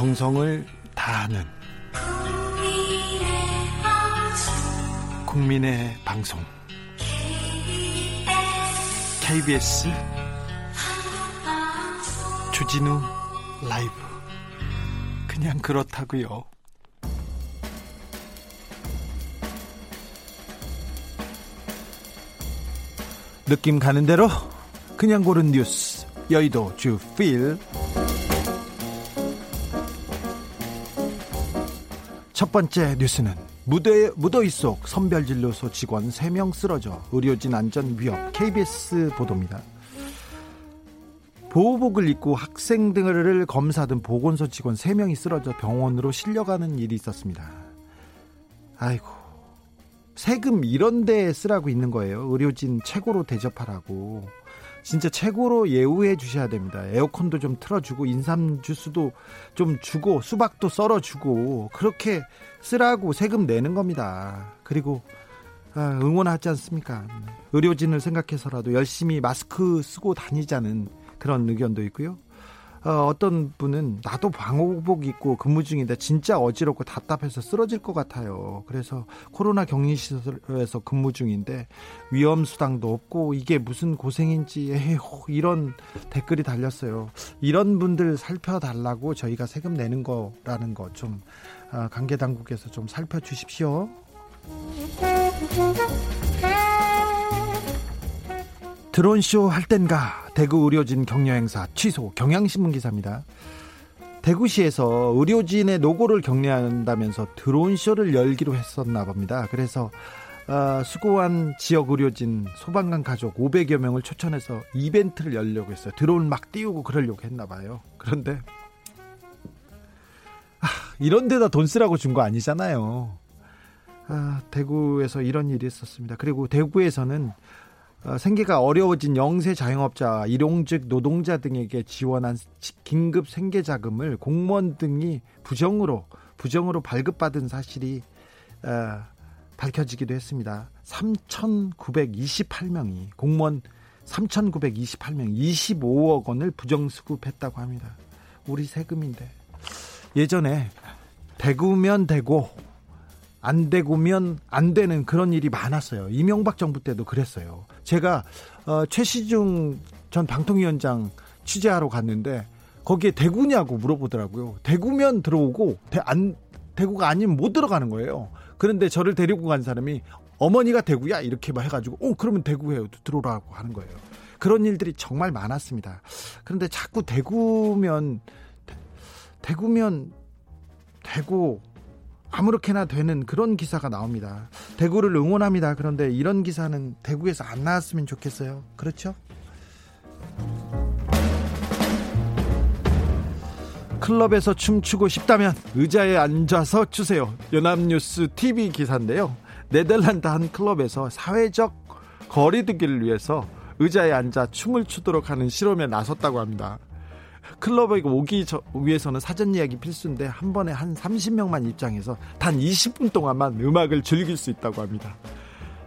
정성을 다하는 국민의 방송. KBS 주진우 라이브. 그냥 그렇다고요. 느낌 가는 대로 그냥 고른 뉴스. 여의도 주필 첫 번째 뉴스는 무대, 무더위 속 선별진료소 직원 3명 쓰러져 의료진 안전 위협 KBS 보도입니다. 보호복을 입고 학생 등을 검사하던 보건소 직원 3명이 쓰러져 병원으로 실려가는 일이 있었습니다. 아이고 세금 이런 데 쓰라고 있는 거예요. 의료진 최고로 대접하라고. 진짜 최고로 예우해 주셔야 됩니다. 에어컨도 좀 틀어주고 인삼 주스도 좀 주고 수박도 썰어주고 그렇게 쓰라고 세금 내는 겁니다. 그리고 아, 응원하지 않습니까? 의료진을 생각해서라도 열심히 마스크 쓰고 다니자는 그런 의견도 있고요. 어, 떤 분은 나도 방호복 입고 근무 중인데 진짜 어지럽고 답답해서 쓰러질 것 같아요. 그래서 코로나 격리시설에서 근무 중인데 위험 수당도 없고 이게 무슨 고생인지 에휴 이런 댓글이 달렸어요. 이런 분들 살펴달라고 저희가 세금 내는 거라는 거좀 아, 관계 당국에서 좀 살펴주십시오. 드론쇼 할 땐가 대구 의료진 격려 행사 취소 경향신문 기사입니다. 대구시에서 의료진의 노고를 격려한다면서 드론쇼를 열기로 했었나 봅니다. 그래서 어, 수고한 지역 의료진 소방관 가족 500여 명을 초청해서 이벤트를 열려고 했어요. 드론 막 띄우고 그러려고 했나 봐요. 그런데 아, 이런 데다 돈 쓰라고 준 거 아니잖아요. 아, 대구에서 이런 일이 있었습니다. 그리고 대구에서는 어, 생계가 어려워진 영세 자영업자, 일용직 노동자 등에게 지원한 긴급 생계 자금을 공무원 등이 부정으로 부정으로 발급받은 사실이 어, 밝혀지기도 했습니다. 3,928명이 공무원 3,928명 25억 원을 부정 수급했다고 합니다. 우리 세금인데 예전에 대구면 대고 안 되고면 안 되는 그런 일이 많았어요. 이명박 정부 때도 그랬어요. 제가 어, 최시중 전 방통위원장 취재하러 갔는데 거기에 대구냐고 물어보더라고요. 대구면 들어오고 대, 안, 대구가 아니면 못 들어가는 거예요. 그런데 저를 데리고 간 사람이 어머니가 대구야 이렇게 막 해가지고 오 그러면 대구에 들어오라고 하는 거예요. 그런 일들이 정말 많았습니다. 그런데 자꾸 대구면 대구면 대구 아무렇게나 되는 그런 기사가 나옵니다. 대구를 응원합니다. 그런데 이런 기사는 대구에서 안 나왔으면 좋겠어요. 그렇죠? 클럽에서 춤추고 싶다면 의자에 앉아서 추세요. 연합뉴스 TV 기사인데요. 네덜란드 한 클럽에서 사회적 거리두기를 위해서 의자에 앉아 춤을 추도록 하는 실험에 나섰다고 합니다. 클럽에 오기 위해서는 사전 예약이 필수인데 한 번에 한 30명만 입장해서 단 20분 동안만 음악을 즐길 수 있다고 합니다.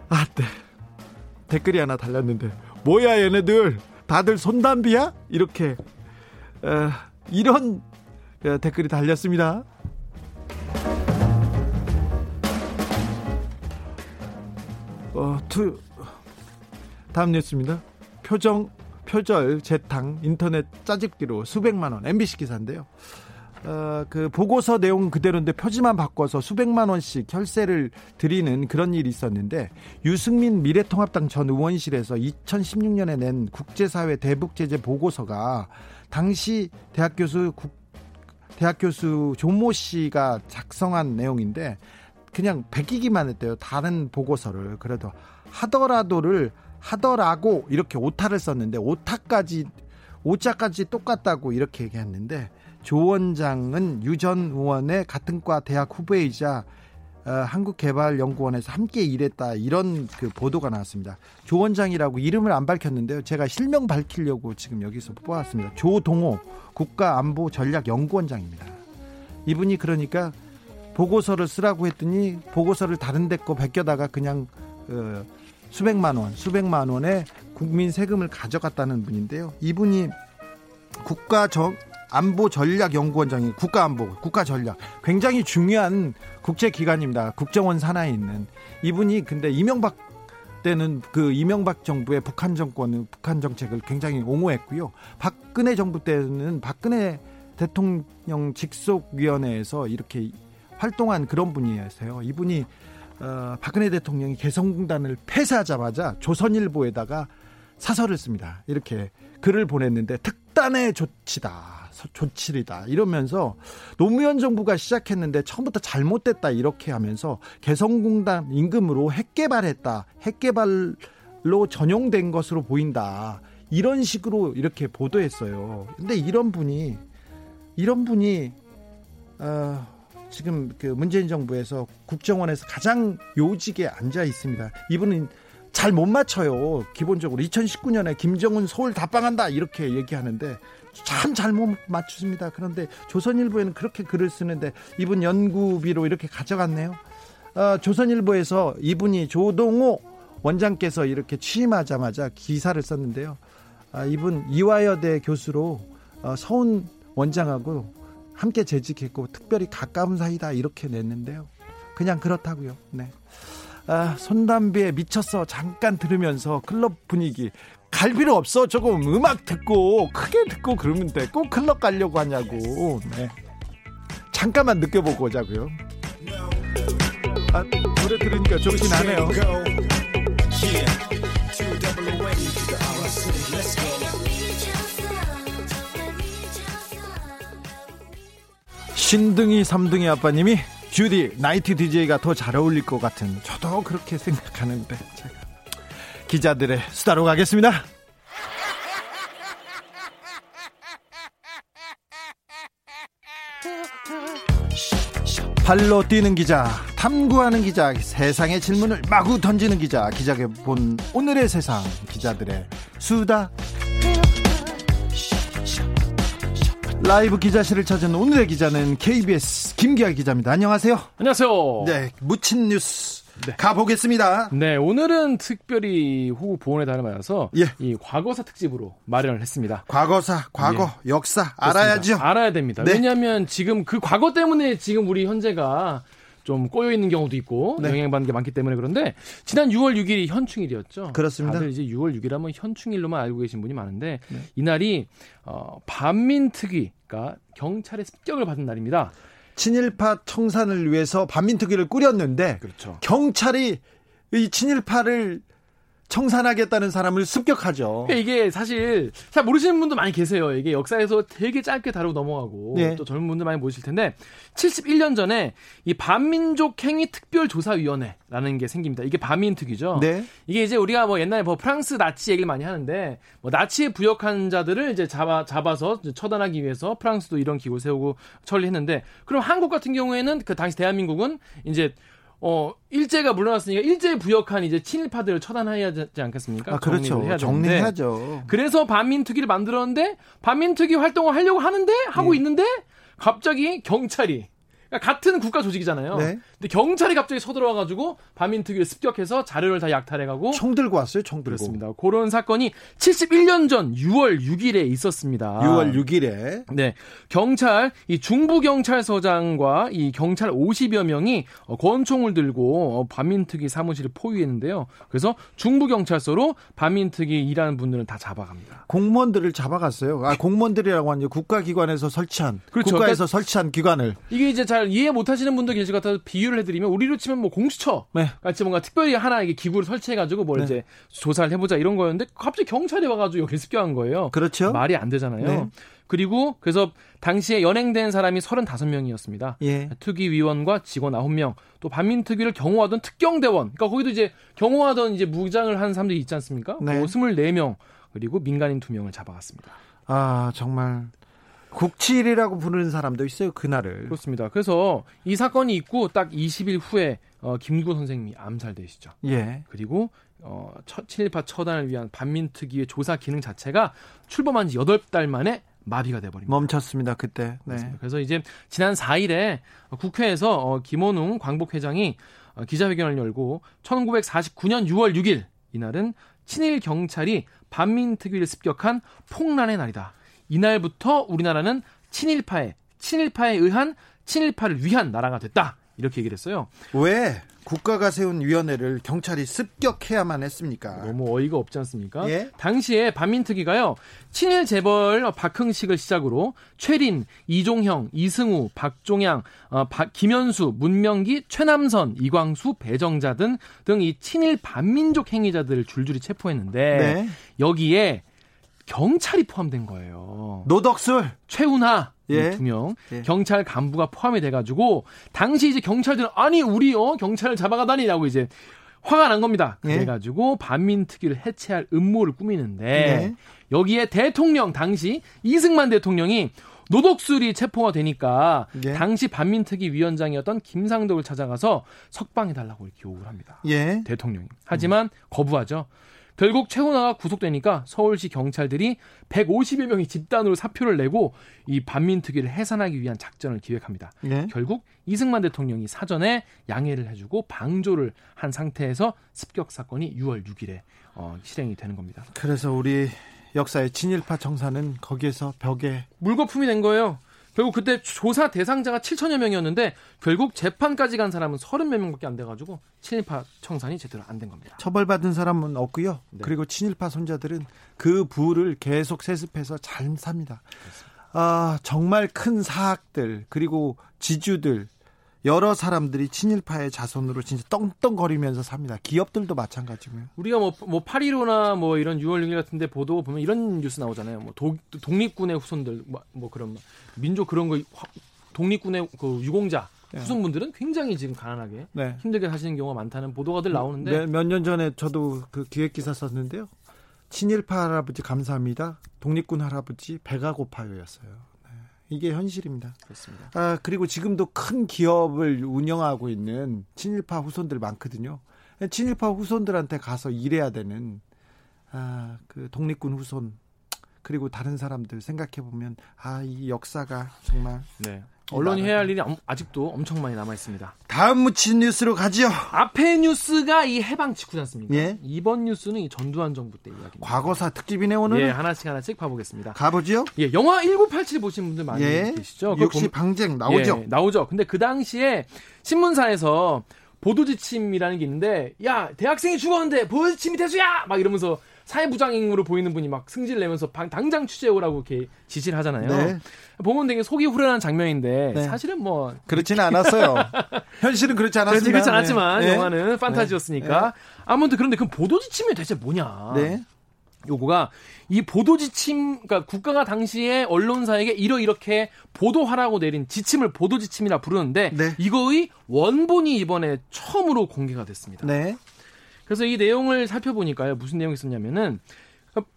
아, 네. 댓글이 하나 달렸는데 뭐야 얘네들 다들 손담비야? 이렇게 에, 이런 에, 댓글이 달렸습니다. 어, 또 다음 뉴스입니다. 표정 표절, 재탕, 인터넷 짜집기로 수백만 원 MBC 기사인데요. 어, 그 보고서 내용 그대로인데 표지만 바꿔서 수백만 원씩 혈세를 들이는 그런 일이 있었는데 유승민 미래통합당 전 의원실에서 2016년에 낸 국제사회 대북제재 보고서가 당시 대학 교수 국, 대학 교수 조모 씨가 작성한 내용인데 그냥 베끼기만 했대요. 다른 보고서를 그래도 하더라도를 하더라고 이렇게 오타를 썼는데 오타까지 오자까지 똑같다고 이렇게 얘기했는데 조 원장은 유 전 의원의 같은 과 대학 후배이자 어, 한국개발연구원에서 함께 일했다 이런 그 보도가 나왔습니다. 조 원장이라고 이름을 안 밝혔는데요. 제가 실명 밝히려고 지금 여기서 뽑았습니다. 조동호 국가안보전략연구원장입니다. 이분이 그러니까 보고서를 쓰라고 했더니 보고서를 다른 데 거 베껴다가 그냥 어, 수백만 원, 수백만 원의 국민 세금을 가져갔다는 분인데요. 이분이 국가 정, 안보 전략 연구원장이 국가 안보, 국가 전략 굉장히 중요한 국제 기관입니다. 국정원 산하에 있는 이분이 근데 이명박 때는 그 이명박 정부의 북한 정권은 북한 정책을 굉장히 옹호했고요. 박근혜 정부 때는 박근혜 대통령 직속위원회에서 이렇게 활동한 그런 분이세요. 이분이 어, 박근혜 대통령이 개성공단을 폐쇄하자마자 조선일보에다가 사설을 씁니다. 이렇게 글을 보냈는데 특단의 조치다. 조치이다 이러면서 노무현 정부가 시작했는데 처음부터 잘못됐다 이렇게 하면서 개성공단 임금으로 핵개발했다 핵개발로 전용된 것으로 보인다 이런 식으로 이렇게 보도했어요 근데 이런 분이 이런 분이 어, 지금 그 문재인 정부에서 국정원에서 가장 요직에 앉아 있습니다 이분은 잘 못 맞춰요 기본적으로 2019년에 김정은 서울 답방한다 이렇게 얘기하는데 참 잘 못 맞춥니다. 그런데 조선일보에는 그렇게 글을 쓰는데 이분 연구비로 이렇게 가져갔네요. 어, 조선일보에서 이분이 조동호 원장께서 이렇게 취임하자마자 기사를 썼는데요. 아, 이분 이화여대 교수로 어, 서훈 원장하고 함께 재직했고 특별히 가까운 사이다 이렇게 냈는데요. 그냥 그렇다고요. 네. 아, 손담비에 미쳤어 잠깐 들으면서 클럽 분위기 갈 필요 없어. 조금 음악 듣고 크게 듣고 그러면 돼. 꼭 클럽 가려고 하냐고. 네. 잠깐만 느껴보고 오자고요. 아, 노래 들으니까 좋긴 하네요. 신등이 삼등이 아빠님이 주디 나이트 DJ가 더 잘 어울릴 것 같은 저도 그렇게 생각하는데 제가 기자들의 수다로 가겠습니다. 발로 뛰는 기자, 탐구하는 기자, 세상의 질문을 마구 던지는 기자, 기자가 본 오늘의 세상, 기자들의 수다. 라이브 기자실을 찾은 오늘의 기자는 KBS 김기아 기자입니다. 안녕하세요. 안녕하세요. 네, 묻힌 뉴스 네. 가보겠습니다. 네, 오늘은 특별히 호국 보훈의 달을 맞아서 예. 이 과거사 특집으로 마련을 했습니다. 과거사, 과거, 예. 역사 알아야죠. 알아야 됩니다. 네. 왜냐하면 지금 그 과거 때문에 지금 우리 현재가 좀 꼬여 있는 경우도 있고 네. 영향받는 게 많기 때문에 그런데 지난 6월 6일이 현충일이었죠. 그렇습니다. 다들 이제 6월 6일 하면 현충일로만 알고 계신 분이 많은데 네. 이날이 어, 반민특위, 그러니까 경찰의 습격을 받은 날입니다. 친일파 청산을 위해서 반민특위를 꾸렸는데 그렇죠. 경찰이 이 친일파를 청산하겠다는 사람을 습격하죠. 그러니까 이게 사실 잘 모르시는 분도 많이 계세요. 이게 역사에서 되게 짧게 다루고 넘어가고 네. 또 젊은 분들 많이 모실 텐데 71년 전에 이 반민족 행위 특별 조사위원회라는 게 생깁니다. 이게 반민특위죠. 네. 이게 이제 우리가 뭐 옛날에 뭐 프랑스 나치 얘기를 많이 하는데 뭐 나치에 부역한 자들을 이제 잡아 잡아서 처단하기 위해서 프랑스도 이런 기구를 세우고 처리했는데 그럼 한국 같은 경우에는 그 당시 대한민국은 이제 어 일제가 물러났으니까 일제 부역한 이제 친일파들을 처단해야 되지 않겠습니까? 아, 그렇죠. 해야 정리해야죠. 그래서 반민특위를 만들었는데 반민특위 활동을 하려고 하는데 하고 예. 있는데 갑자기 경찰이 같은 국가 조직이잖아요. 네. 근데 경찰이 갑자기 서들어와가지고 반민특위를 습격해서 자료를 다 약탈해가고 총 들고 왔어요. 총 들고. 그렇습니다. 그런 사건이 71년 전 6월 6일에 있었습니다. 6월 6일에. 네, 경찰 이 중부 경찰서장과 이 경찰 50여 명이 어, 권총을 들고 어, 반민특위 사무실을 포위했는데요. 그래서 중부 경찰서로 반민특위 일하는 분들은 다 잡아갑니다. 공무원들을 잡아갔어요. 아 공무원들이라고 하는 국가기관에서 설치한 그렇죠. 국가에서 그러니까 설치한 기관을 이게 이제 잘 이해 못하시는 분도 계실 것 같아서 비유를 해드리면 우리로 치면 뭐 공수처 네. 같이 뭔가 특별히 하나 이게 기구를 설치해가지고 뭘 네. 이제 조사를 해보자 이런 거였는데 갑자기 경찰이 와가지고 여기 습격한 거예요. 그렇죠. 말이 안 되잖아요. 네. 그리고 그래서 당시에 연행된 사람이 35명이었습니다. 예. 특위위원과 직원 9명, 또 반민특위를 경호하던 특경대원, 그러니까 거기도 이제 경호하던 이제 무장을 한 사람들이 있지 않습니까? 네. 24명, 그리고 민간인 2명을 잡아갔습니다. 아, 정말 국치일이라고 부르는 사람도 있어요 그날을 그렇습니다. 그래서 이 사건이 있고 딱 20일 후에 어, 김구 선생님이 암살되시죠. 예. 그리고 어, 친일파 처단을 위한 반민특위의 조사 기능 자체가 출범한 지 8달 만에 마비가 돼버립니다. 멈췄습니다 그때. 네. 그래서 이제 지난 4일에 국회에서 어, 김원웅 광복회장이 어, 기자회견을 열고 1949년 6월 6일 이날은 친일 경찰이 반민특위를 습격한 폭란의 날이다. 이날부터 우리나라는 친일파에 친일파에 의한 친일파를 위한 나라가 됐다. 이렇게 얘기를 했어요. 왜 국가가 세운 위원회를 경찰이 습격해야만 했습니까? 너무 어이가 없지 않습니까? 예? 당시에 반민특위가요. 친일 재벌 박흥식을 시작으로 최린, 이종형, 이승우, 박종양, 어, 박, 김현수, 문명기, 최남선, 이광수, 배정자 등 등 이 친일 반민족 행위자들을 줄줄이 체포했는데 네. 여기에 경찰이 포함된 거예요. 노덕술, 최운하, 예. 두 명. 예. 경찰 간부가 포함이 돼가지고 당시 이제 경찰들은 아니 우리 어 경찰을 잡아가다니라고 이제 화가 난 겁니다. 예. 그래가지고 반민특위를 해체할 음모를 꾸미는데 예. 여기에 대통령 당시 이승만 대통령이 노독술이 체포가 되니까 예. 당시 반민특위 위원장이었던 김상덕을 찾아가서 석방해 달라고 이렇게 요구를 합니다. 예. 대통령이. 하지만 거부하죠. 결국 최훈아가 구속되니까 서울시 경찰들이 150여 명이 집단으로 사표를 내고 이 반민특위를 해산하기 위한 작전을 기획합니다. 네. 결국 이승만 대통령이 사전에 양해를 해주고 방조를 한 상태에서 습격 사건이 6월 6일에 어, 실행이 되는 겁니다. 그래서 우리 역사의 친일파 청사는 거기에서 벽에 물거품이 된 거예요. 결국 그때 조사 대상자가 7천여 명이었는데 결국 재판까지 간 사람은 30몇 명밖에 안 돼가지고 친일파 청산이 제대로 안 된 겁니다. 처벌받은 사람은 없고요. 네. 그리고 친일파 손자들은 그 부를 계속 세습해서 잘 삽니다. 그렇습니다. 아, 정말 큰 사학들 그리고 지주들 여러 사람들이 친일파의 자손으로 진짜 떵떵거리면서 삽니다. 기업들도 마찬가지고요. 우리가 뭐, 뭐 8.15나 뭐 이런 6월 6일 같은 데 보도 보면 이런 뉴스 나오잖아요. 뭐 도, 독립군의 후손들, 뭐, 뭐 그런 민족 그런 거, 독립군의 그 유공자 네. 후손분들은 굉장히 지금 가난하게 네. 힘들게 사시는 경우가 많다는 보도가들 나오는데 네, 몇년 전에 저도 그 기획 기사 썼는데요. 친일파 할아버지 감사합니다. 독립군 할아버지 배가 고파요였어요. 이게 현실입니다. 그렇습니다. 아, 그리고 지금도 큰 기업을 운영하고 있는 친일파 후손들 많거든요. 친일파 후손들한테 가서 일해야 되는 아, 그 독립군 후손 그리고 다른 사람들 생각해 보면 아, 이 역사가 정말 네. 언론이 해야 할 일이 아직도 엄청 많이 남아 있습니다. 다음 묻힌 뉴스로 가죠. 앞에 뉴스가 이 해방 직후지 않습니까? 예. 이번 뉴스는 이 전두환 정부 때 이야기입니다. 과거사 특집이네 오늘. 예, 하나씩 하나씩 봐보겠습니다. 가보죠. 예, 영화 1987 보신 분들 많이 예. 계시죠? 역시 방쟁 나오죠. 예, 나오죠. 근데 그 당시에 신문사에서 보도지침이라는 게 있는데, 야 대학생이 죽었는데 보도지침이 대수야! 막 이러면서 사회부장으로 보이는 분이 막 승질 내면서 당장 취재오라고 이렇게 지시를 하잖아요. 네. 보면 되게 속이 후련한 장면인데 네. 사실은 뭐 그렇지는 않았어요. 현실은 그렇지 않았습니다. 그렇지 않았지만 네. 영화는 네. 판타지였으니까 네. 아무튼 그런데 그 보도 지침이 대체 뭐냐? 네. 요거가 이 보도 지침, 그러니까 국가가 당시에 언론사에게 이러 이렇게 보도하라고 내린 지침을 보도 지침이라 부르는데 네. 이거의 원본이 이번에 처음으로 공개가 됐습니다. 네. 그래서 이 내용을 살펴보니까요. 무슨 내용이 있었냐면은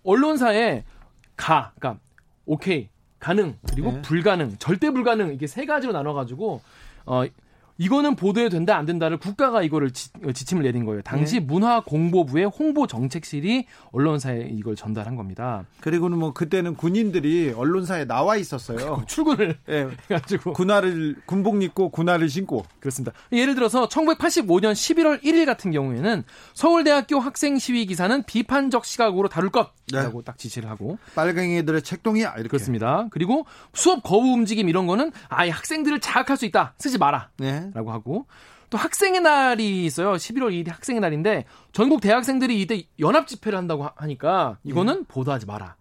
언론사에 가, 그러니까 오케이, 가능, 그리고 네. 불가능, 절대 불가능 이게 세 가지로 나눠 가지고 어 이거는 보도해도 된다 안 된다를 국가가 이거를 지, 어, 침을 내린 거예요. 당시 네. 문화공보부의 홍보정책실이 언론사에 이걸 전달한 겁니다. 그리고는 뭐 그때는 군인들이 언론사에 나와 있었어요. 출근을 네. 해가지고 군화를 군복 입고 군화를 신고 그렇습니다. 예를 들어서 1985년 11월 1일 같은 경우에는 서울대학교 학생 시위 기사는 비판적 시각으로 다룰 것이 라고 네. 딱 지시를 하고 빨갱이들의 책동이야 이렇게 그렇습니다. 그리고 수업 거부 움직임 이런 거는 아예 학생들을 자극할 수 있다 쓰지 마라. 네. 라고 하고 또 학생의 날이 있어요. 11월 2일 학생의 날인데 전국 대학생들이 이때 연합 집회를 한다고 하니까 이거는 네. 보도하지 마라.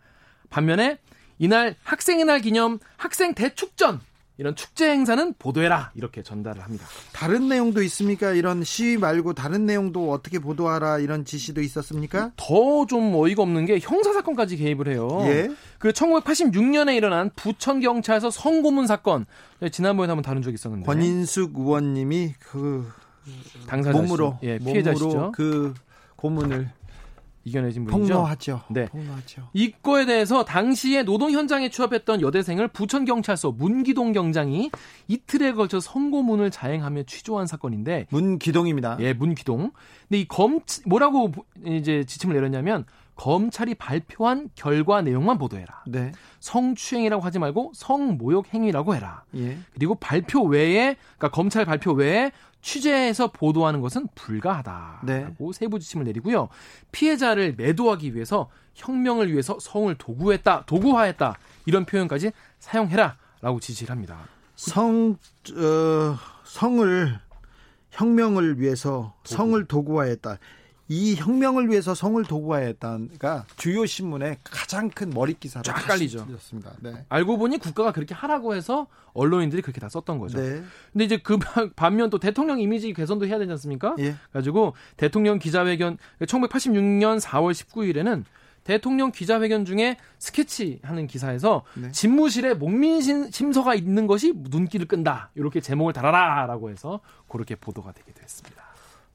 반면에 이날 학생의 날 기념 학생 대축전 이런 축제 행사는 보도해라 이렇게 전달을 합니다. 다른 내용도 있습니까? 이런 시위 말고 다른 내용도 어떻게 보도하라 이런 지시도 있었습니까? 더 좀 어이가 없는 게 형사 사건까지 개입을 해요. 예. 그 1986년에 일어난 부천 경찰서 성고문 사건 지난번에 한번 다룬 적이 있었는데 권인숙 의원님이 그 당사자 몸으로 예, 피해자시죠. 그 고문을 이겨내신 분이죠. 폭로하죠. 네. 폭로하죠. 이거에 대해서 당시에 노동 현장에 취업했던 여대생을 부천 경찰서 문기동 경장이 이틀에 걸쳐 선고문을 자행하며 취조한 사건인데 문기동입니다. 예, 문기동. 근데 이 검 뭐라고 이제 지침을 내렸냐면 검찰이 발표한 결과 내용만 보도해라. 네. 성추행이라고 하지 말고 성모욕 행위라고 해라. 예. 그리고 발표 외에 그러니까 검찰 발표 외에 취재해서 보도하는 것은 불가하다라고 네. 세부 지침을 내리고요. 피해자를 매도하기 위해서 혁명을 위해서 성을 도구했다, 도구화했다 이런 표현까지 사용해라. 라고 지시를 합니다. 성, 어, 성을 혁명을 위해서 도구. 성을 도구화했다. 이 혁명을 위해서 성을 도구화했다가 주요 신문의 가장 큰 머리 기사로 쫙 깔리죠. 습니다 네. 알고 보니 국가가 그렇게 하라고 해서 언론인들이 그렇게 다 썼던 거죠. 네. 근데 이제 그 반면 또 대통령 이미지 개선도 해야 되지 않습니까? 예. 가지고 대통령 기자회견 1986년 4월 19일에는 대통령 기자회견 중에 스케치하는 기사에서 네. 집무실에 목민 심서가 있는 것이 눈길을 끈다. 이렇게 제목을 달아라라고 해서 그렇게 보도가 되기도 했습니다.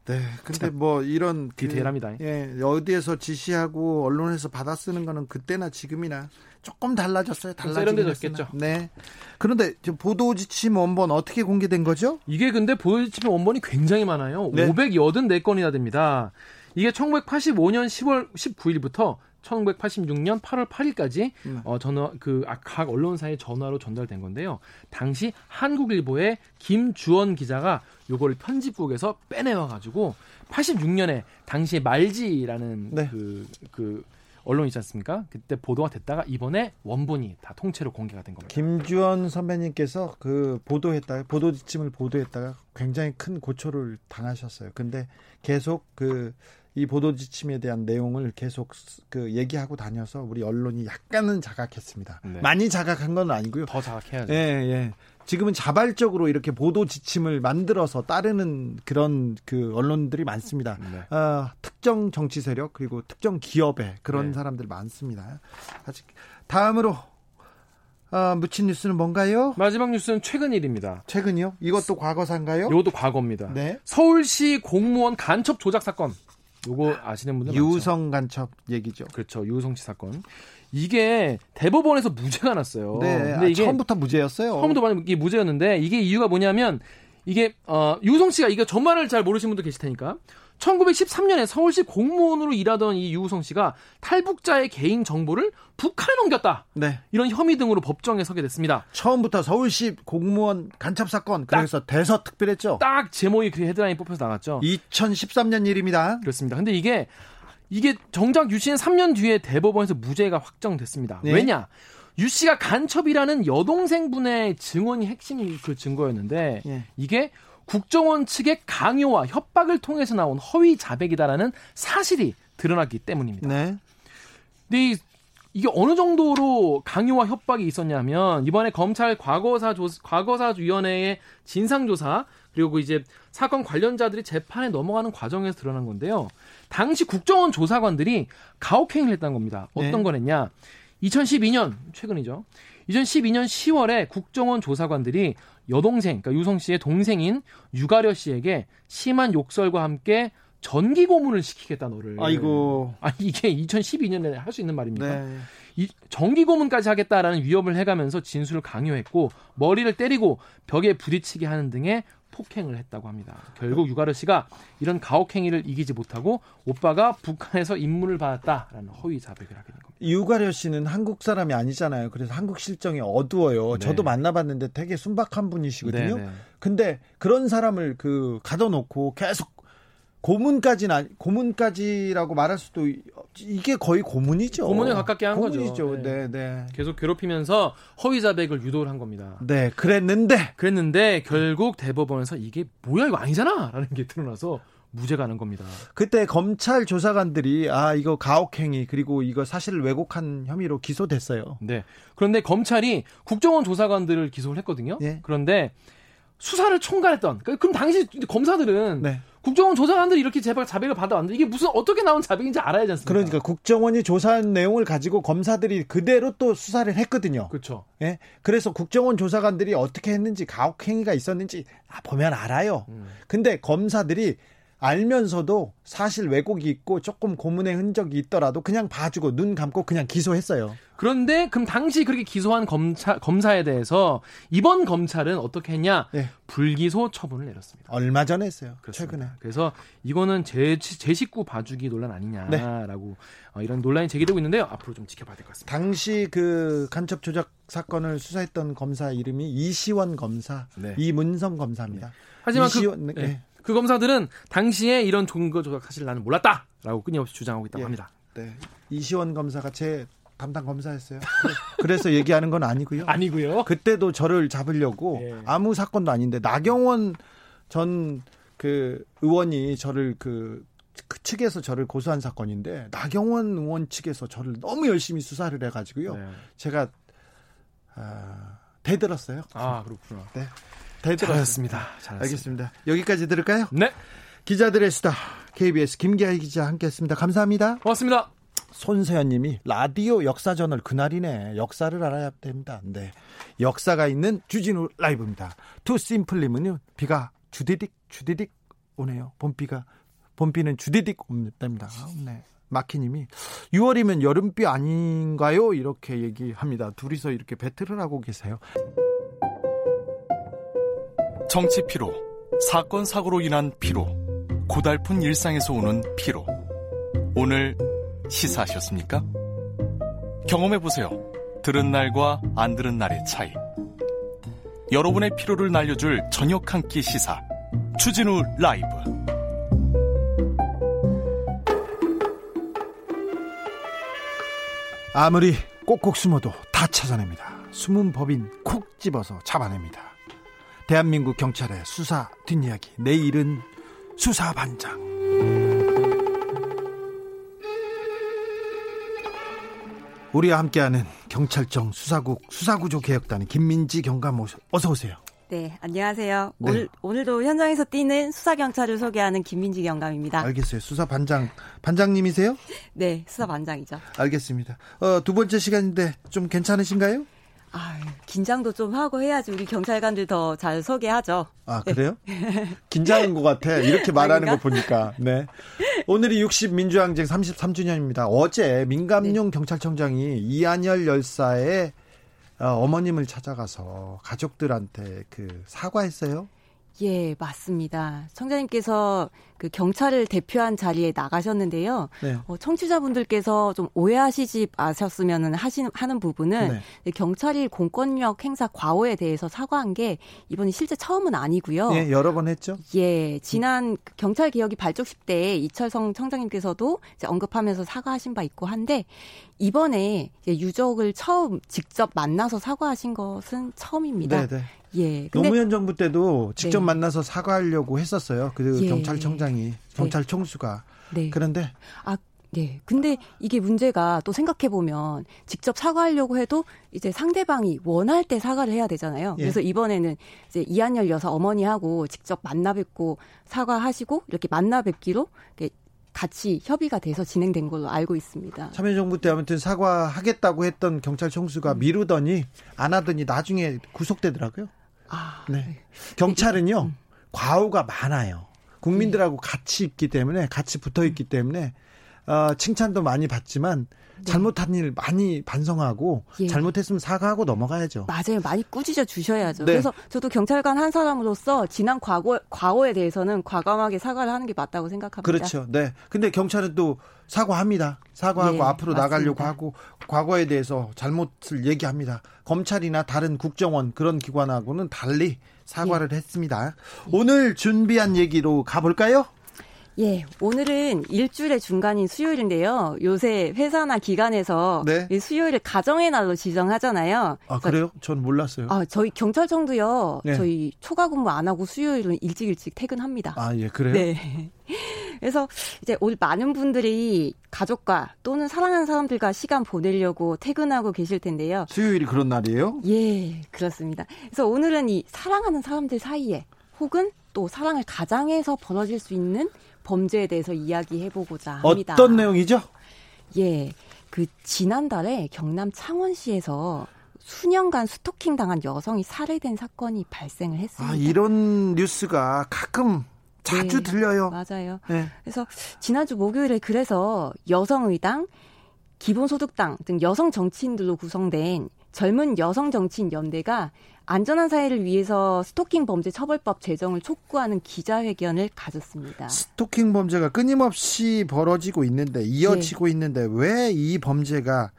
네. 근데 뭐 이런 그 디테일합니다. 그, 예, 어디에서 지시하고 언론에서 받아 쓰는 거는 그때나 지금이나 조금 달라졌어요. 달라졌겠죠. 네. 그런데 보도 지침 원본 어떻게 공개된 거죠? 이게 근데 보도 지침 원본이 굉장히 많아요. 네. 584건이나 됩니다. 이게 1985년 10월 19일부터 1986년 8월 8일까지 음. 어, 전화 그각 아, 언론사의 전화로 전달된 건데요. 당시 한국일보의 김주원 기자가 요거를 편집국에서 빼내와 가지고 86년에 당시에 말지라는 네. 그, 그 언론 있지 않습니까? 그때 보도가 됐다가 이번에 원본이 다 통째로 공개가 된 겁니다. 김주원 선배님께서 그 보도했다가 보도 지침을 보도했다가 굉장히 큰 고초를 당하셨어요. 근데 계속 그 이 보도 지침에 대한 내용을 계속 그 얘기하고 다녀서 우리 언론이 약간은 자각했습니다. 네. 많이 자각한 건 아니고요. 더 자각해야죠. 예, 예. 지금은 자발적으로 이렇게 보도 지침을 만들어서 따르는 그런 그 언론들이 많습니다. 네. 어, 특정 정치 세력 그리고 특정 기업에 그런 네. 사람들 많습니다. 아직 다음으로 어, 묻힌 뉴스는 뭔가요? 마지막 뉴스는 최근 일입니다. 최근이요? 이것도 과거사인가요? 이것도 과거입니다. 네. 서울시 공무원 간첩 조작 사건. 요거 아시는 분들 유성 많죠? 간첩 얘기죠. 그렇죠. 유성 씨 사건. 이게 대법원에서 무죄가 났어요. 네. 근데 아, 이게 처음부터 무죄였어요. 처음부터 이게 무죄였는데 이게 이유가 뭐냐면 이게 어 유성 씨가 이거 전말을 잘 모르시는 분도 계실 테니까 1913년에 서울시 공무원으로 일하던 이 유우성 씨가 탈북자의 개인 정보를 북한에 넘겼다. 네. 이런 혐의 등으로 법정에 서게 됐습니다. 처음부터 서울시 공무원 간첩 사건 그래서 대서 특별했죠. 딱 제목이 그 헤드라인 뽑혀서 나갔죠. 2013년 일입니다. 그렇습니다. 근데 이게 이게 정작 유 씨는 3년 뒤에 대법원에서 무죄가 확정됐습니다. 네. 왜냐? 유 씨가 간첩이라는 여동생분의 증언이 핵심 그 증거였는데 네. 이게 국정원 측의 강요와 협박을 통해서 나온 허위 자백이다라는 사실이 드러났기 때문입니다. 네. 근데 이, 게 어느 정도로 강요와 협박이 있었냐면 이번에 검찰 과거사 조, 과거사 위원회의 진상 조사 그리고 이제 사건 관련자들이 재판에 넘어가는 과정에서 드러난 건데요. 당시 국정원 조사관들이 가혹행위를 했다는 겁니다. 어떤 네. 거랬냐? 2012년 최근이죠. 2012년 10월에 국정원 조사관들이 여동생, 그러니까 유성 씨의 동생인 유가려 씨에게 심한 욕설과 함께 전기 고문을 시키겠다 너를. 아이고. 아 이게 2012년에 할 수 있는 말입니까? 네. 이 전기 고문까지 하겠다라는 위협을 해가면서 진술을 강요했고 머리를 때리고 벽에 부딪히게 하는 등의 폭행을 했다고 합니다. 결국 유가르 씨가 이런 가혹 행위를 이기지 못하고 오빠가 북한에서 임무를 받았다라는 허위 자백을 하게 된 겁니다. 유가려 씨는 한국 사람이 아니잖아요. 그래서 한국 실정이 어두워요. 네. 저도 만나봤는데 되게 순박한 분이시거든요. 네, 네. 근데 그런 사람을 그 가둬놓고 계속 고문까지는 고문까지라고 말할 수도 이게 거의 고문이죠. 고문에 가깝게 한 고문이죠. 거죠. 네. 네, 네. 계속 괴롭히면서 허위 자백을 유도를 한 겁니다. 네, 그랬는데 그랬는데 결국 대법원에서 이게 뭐야 이거 아니잖아라는 게 드러나서 무죄 가 는 겁니다. 그때 검찰 조사관들이 아 이거 가혹행위 그리고 이거 사실을 왜곡한 혐의로 기소됐어요. 네. 그런데 검찰이 국정원 조사관들을 기소를 했거든요. 네. 그런데 수사를 총괄했던 그, 그럼 당시 검사들은 네. 국정원 조사관들이 이렇게 제발 자백을 받아왔는데 이게 무슨 어떻게 나온 자백인지 알아야지 않습니까? 그러니까 국정원이 조사한 내용을 가지고 검사들이 그대로 또 수사를 했거든요. 그렇죠. 예. 그래서 국정원 조사관들이 어떻게 했는지 가혹행위가 있었는지 아, 보면 알아요. 음. 근데 검사들이 알면서도 사실 왜곡이 있고 조금 고문의 흔적이 있더라도 그냥 봐주고 눈 감고 그냥 기소했어요. 그런데 그럼 당시 그렇게 기소한 검사, 검사에 대해서 이번 검찰은 어떻게 했냐? 네. 불기소 처분을 내렸습니다. 얼마 전에 했어요. 그렇습니다. 최근에. 그래서 이거는 제, 제 식구 봐주기 논란 아니냐라고 네. 어, 이런 논란이 제기되고 있는데요. 앞으로 좀 지켜봐야 될 것 같습니다. 당시 그 간첩 조작 사건을 수사했던 검사 이름이 이시원 검사, 네. 이문성 검사입니다. 네. 하지만 그 이시원, 그, 네. 그 검사들은 당시에 이런 종거 조작 사실 나는 몰랐다라고 끊임없이 주장하고 있다고 예. 합니다. 네. 이시원 검사가 제 담당 검사였어요. 그래서 얘기하는 건 아니고요. 아니고요. 그때도 저를 잡으려고 예. 아무 사건도 아닌데 나경원 전 그 의원이 저를 그, 그 측에서 저를 고소한 사건인데 나경원 의원 측에서 저를 너무 열심히 수사를 해가지고요. 네. 제가 아, 대들었어요. 아 그렇구나. 네. 대들었습니다. 알겠습니다. 여기까지 들을까요? 네. 기자들의 수다 KBS 김기아 기자 함께했습니다. 감사합니다. 고맙습니다. 손세현님이 라디오 역사전을 그날이네 역사를 알아야 됩니다. 네, 역사가 있는 주진우 라이브입니다. 투심플님은요 비가 주디딕 주디딕 오네요. 봄비가 봄비는 주디딕 옵니다. 네. 마키님이 6월이면 여름비 아닌가요? 이렇게 얘기합니다. 둘이서 이렇게 배틀을 하고 계세요. 정치 피로, 사건 사고로 인한 피로, 고달픈 일상에서 오는 피로. 오늘 시사하셨습니까? 경험해 보세요. 들은 날과 안 들은 날의 차이. 여러분의 피로를 날려줄 저녁 한 끼 시사. 추진우 라이브. 아무리 꼭꼭 숨어도 다 찾아냅니다. 숨은 법인 콕 집어서 잡아냅니다. 대한민국 경찰의 수사 뒷이야기. 내일은 수사반장. 우리와 함께하는 경찰청 수사국 수사구조 개혁단 김민지 경감 어서 오세요. 네, 안녕하세요. 네. 오늘 오늘도 현장에서 뛰는 수사 경찰을 소개하는 김민지 경감입니다. 알겠어요. 수사 반장 반장님이세요? 네, 수사 반장이죠. 알겠습니다. 어, 두 번째 시간인데 좀 괜찮으신가요? 아, 긴장도 좀 하고 해야지 우리 경찰관들 더 잘 소개하죠. 아, 그래요? 긴장한 것 같아. 이렇게 말하는 거 보니까. 네. 오늘이 60 민주항쟁 33주년입니다. 어제 민감용 네. 경찰청장이 이한열 열사의 어, 어머님을 찾아가서 가족들한테 그 사과했어요. 예, 맞습니다. 청자님께서 그 경찰을 대표한 자리에 나가셨는데요. 네. 어, 청취자분들께서 좀 오해하시지 마셨으면 하시 하는 부분은 네. 경찰이 공권력 행사 과오에 대해서 사과한 게 이번이 실제 처음은 아니고요. 예, 여러 번 했죠. 예, 지난 경찰 개혁이 발족식 때 이철성 청장님께서도 언급하면서 사과하신 바 있고 한데 이번에 유족을 처음 직접 만나서 사과하신 것은 처음입니다. 네, 네. 예. 노무현 정부 때도 직접 네. 만나서 사과하려고 했었어요. 그 예. 경찰청장이 네. 경찰 총수가. 네. 그런데 아 네. 근데 이게 문제가 또 생각해 보면 직접 사과하려고 해도 이제 상대방이 원할 때 사과를 해야 되잖아요. 예. 그래서 이번에는 이제 이한열 여사 어머니하고 직접 만나 뵙고 사과하시고 이렇게 만나 뵙기로 이렇게 같이 협의가 돼서 진행된 걸로 알고 있습니다. 참여정부 때 아무튼 사과하겠다고 했던 경찰 총수가 음. 미루더니 안 하더니 나중에 구속되더라고요. 아, 네. 네. 경찰은요 음. 과오가 많아요. 국민들하고 네. 같이 있기 때문에 같이 붙어 있기 때문에 어, 칭찬도 많이 받지만 네. 잘못한 일 많이 반성하고 예. 잘못했으면 사과하고 넘어가야죠. 맞아요. 많이 꾸짖어 주셔야죠. 네. 그래서 저도 경찰관 한 사람으로서 지난 과거 과거에 대해서는 과감하게 사과를 하는 게 맞다고 생각합니다. 그렇죠. 네. 근데 경찰은 또 사과합니다. 사과하고 예, 앞으로 맞습니다. 나가려고 하고 과거에 대해서 잘못을 얘기합니다. 검찰이나 다른 국정원 그런 기관하고는 달리 사과를 예. 했습니다. 오늘 준비한 얘기로 가볼까요? 예, 오늘은 일주일의 중간인 수요일인데요. 요새 회사나 기관에서 네. 수요일을 가정의 날로 지정하잖아요. 아, 그래요? 전 몰랐어요. 아, 저희 경찰청도요. 네. 저희 초과 근무 안 하고 수요일은 일찍 일찍 퇴근합니다. 아, 예, 그래요? 네. 그래서 이제 오늘 많은 분들이 가족과 또는 사랑하는 사람들과 시간 보내려고 퇴근하고 계실 텐데요. 수요일이 그런 날이에요? 예, 그렇습니다. 그래서 오늘은 이 사랑하는 사람들 사이에 혹은 또 사랑을 가장해서 벌어질 수 있는 범죄에 대해서 이야기해보고자 합니다. 어떤 내용이죠? 예, 그 지난달에 경남 창원시에서 수년간 스토킹 당한 여성이 살해된 사건이 발생을 했습니다. 아, 이런 뉴스가 가끔 자주 네, 들려요. 맞아요. 네. 그래서 지난주 목요일에 그래서 여성의당, 기본소득당 등 여성 정치인들로 구성된 젊은 여성 정치인 연대가 안전한 사회를 위해서 스토킹 범죄 처벌법 제정을 촉구하는 기자회견을 가졌습니다. 스토킹 범죄가 끊임없이 벌어지고 있는데 이어지고 네. 있는데 왜 이 범죄가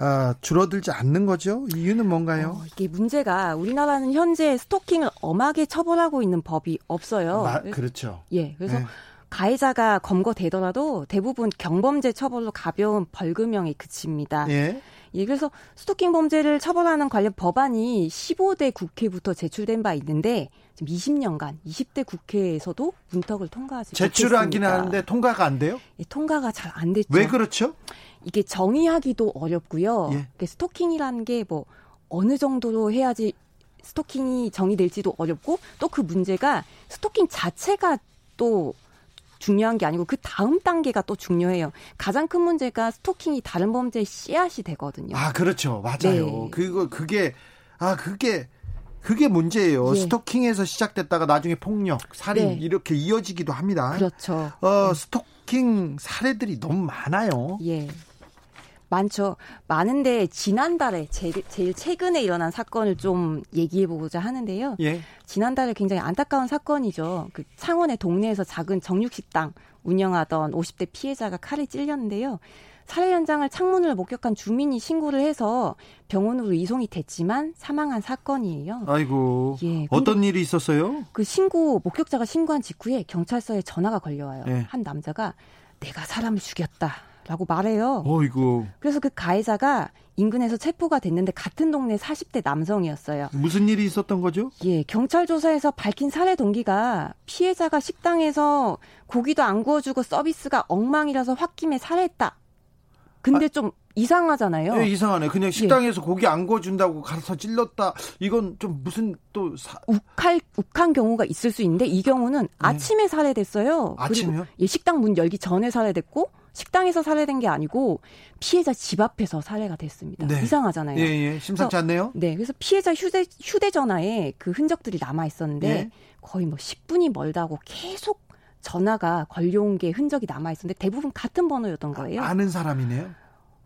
아, 줄어들지 않는 거죠? 이유는 뭔가요? 어, 이게 문제가 우리나라는 현재 스토킹을 엄하게 처벌하고 있는 법이 없어요. 마, 그렇죠. 예, 그래서 네. 가해자가 검거되더라도 대부분 경범죄 처벌로 가벼운 벌금형에 그칩니다. 예. 예, 그래서 스토킹 범죄를 처벌하는 관련 법안이 15대 국회부터 제출된 바 있는데 지금 20년간 20대 국회에서도 문턱을 통과하지 제출하기는 하는데 통과가 안 돼요? 예, 통과가 잘 안 됐죠. 왜 그렇죠? 이게 정의하기도 어렵고요. 예. 스토킹이라는 게 뭐 어느 정도로 해야지 스토킹이 정의될지도 어렵고 또 그 문제가 스토킹 자체가 또 중요한 게 아니고 그 다음 단계가 또 중요해요. 가장 큰 문제가 스토킹이 다른 범죄의 씨앗이 되거든요. 아, 그렇죠. 맞아요. 네. 그거 그게 아, 그게 그게 문제예요. 예. 스토킹에서 시작됐다가 나중에 폭력, 살인 네. 이렇게 이어지기도 합니다. 그렇죠. 어, 스토킹 사례들이 너무 많아요. 예. 많죠. 많은데 지난달에 제일, 제일 최근에 일어난 사건을 좀 얘기해 보고자 하는데요. 예. 지난달에 굉장히 안타까운 사건이죠. 그 창원의 동네에서 작은 정육식당 운영하던 50대 피해자가 칼에 찔렸는데요. 살해 현장을 창문을 목격한 주민이 신고를 해서 병원으로 이송이 됐지만 사망한 사건이에요. 아이고. 예. 어떤 일이 있었어요? 그 신고 목격자가 신고한 직후에 경찰서에 전화가 걸려와요. 예. 한 남자가 내가 사람을 죽였다. 라고 말해요. 어이구. 그래서 그 가해자가 인근에서 체포가 됐는데 같은 동네 40대 남성이었어요. 무슨 일이 있었던 거죠? 예, 경찰 조사에서 밝힌 살해 동기가 피해자가 식당에서 고기도 안 구워주고 서비스가 엉망이라서 홧김에 살해했다. 근데 아, 좀 이상하잖아요. 예, 이상하네. 그냥 식당에서 예. 고기 안 구워준다고 가서 찔렀다. 이건 좀 무슨 또 사... 욱할 욱한 경우가 있을 수 있는데 이 경우는 네. 아침에 살해됐어요. 아침에요? 예, 식당 문 열기 전에 살해됐고 식당에서 살해된 게 아니고 피해자 집 앞에서 살해가 됐습니다. 네. 이상하잖아요. 예, 예. 심상치 않네요. 네, 그래서 피해자 휴대 휴대전화에 그 흔적들이 남아 있었는데 예. 거의 뭐 10분이 멀다고 계속 전화가 걸려온 게 흔적이 남아 있었는데 대부분 같은 번호였던 거예요. 아, 아는 사람이네요.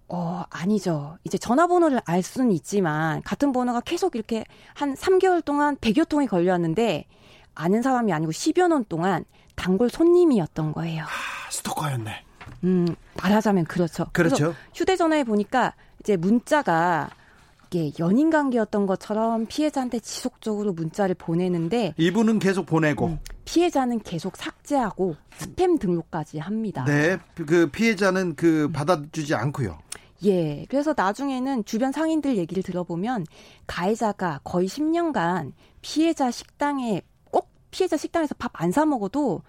어, 아니죠. 이제 전화번호를 알 수는 있지만 같은 번호가 계속 이렇게 한 3개월 동안 100여 통이 걸려왔는데 아는 사람이 아니고 10여 년 동안 단골 손님이었던 거예요. 아, 스토커였네. 음, 말하자면 그렇죠. 그렇죠. 휴대전화에 보니까 이제 문자가 이게 연인 관계였던 것처럼 피해자한테 지속적으로 문자를 보내는데 이분은 계속 보내고 음, 피해자는 계속 삭제하고 스팸 등록까지 합니다. 네, 그 피해자는 그 받아주지 않고요. 예. 그래서 나중에는 주변 상인들 얘기를 들어보면 가해자가 거의 10년간 피해자 식당에 꼭 피해자 식당에서 밥 안 사 먹어도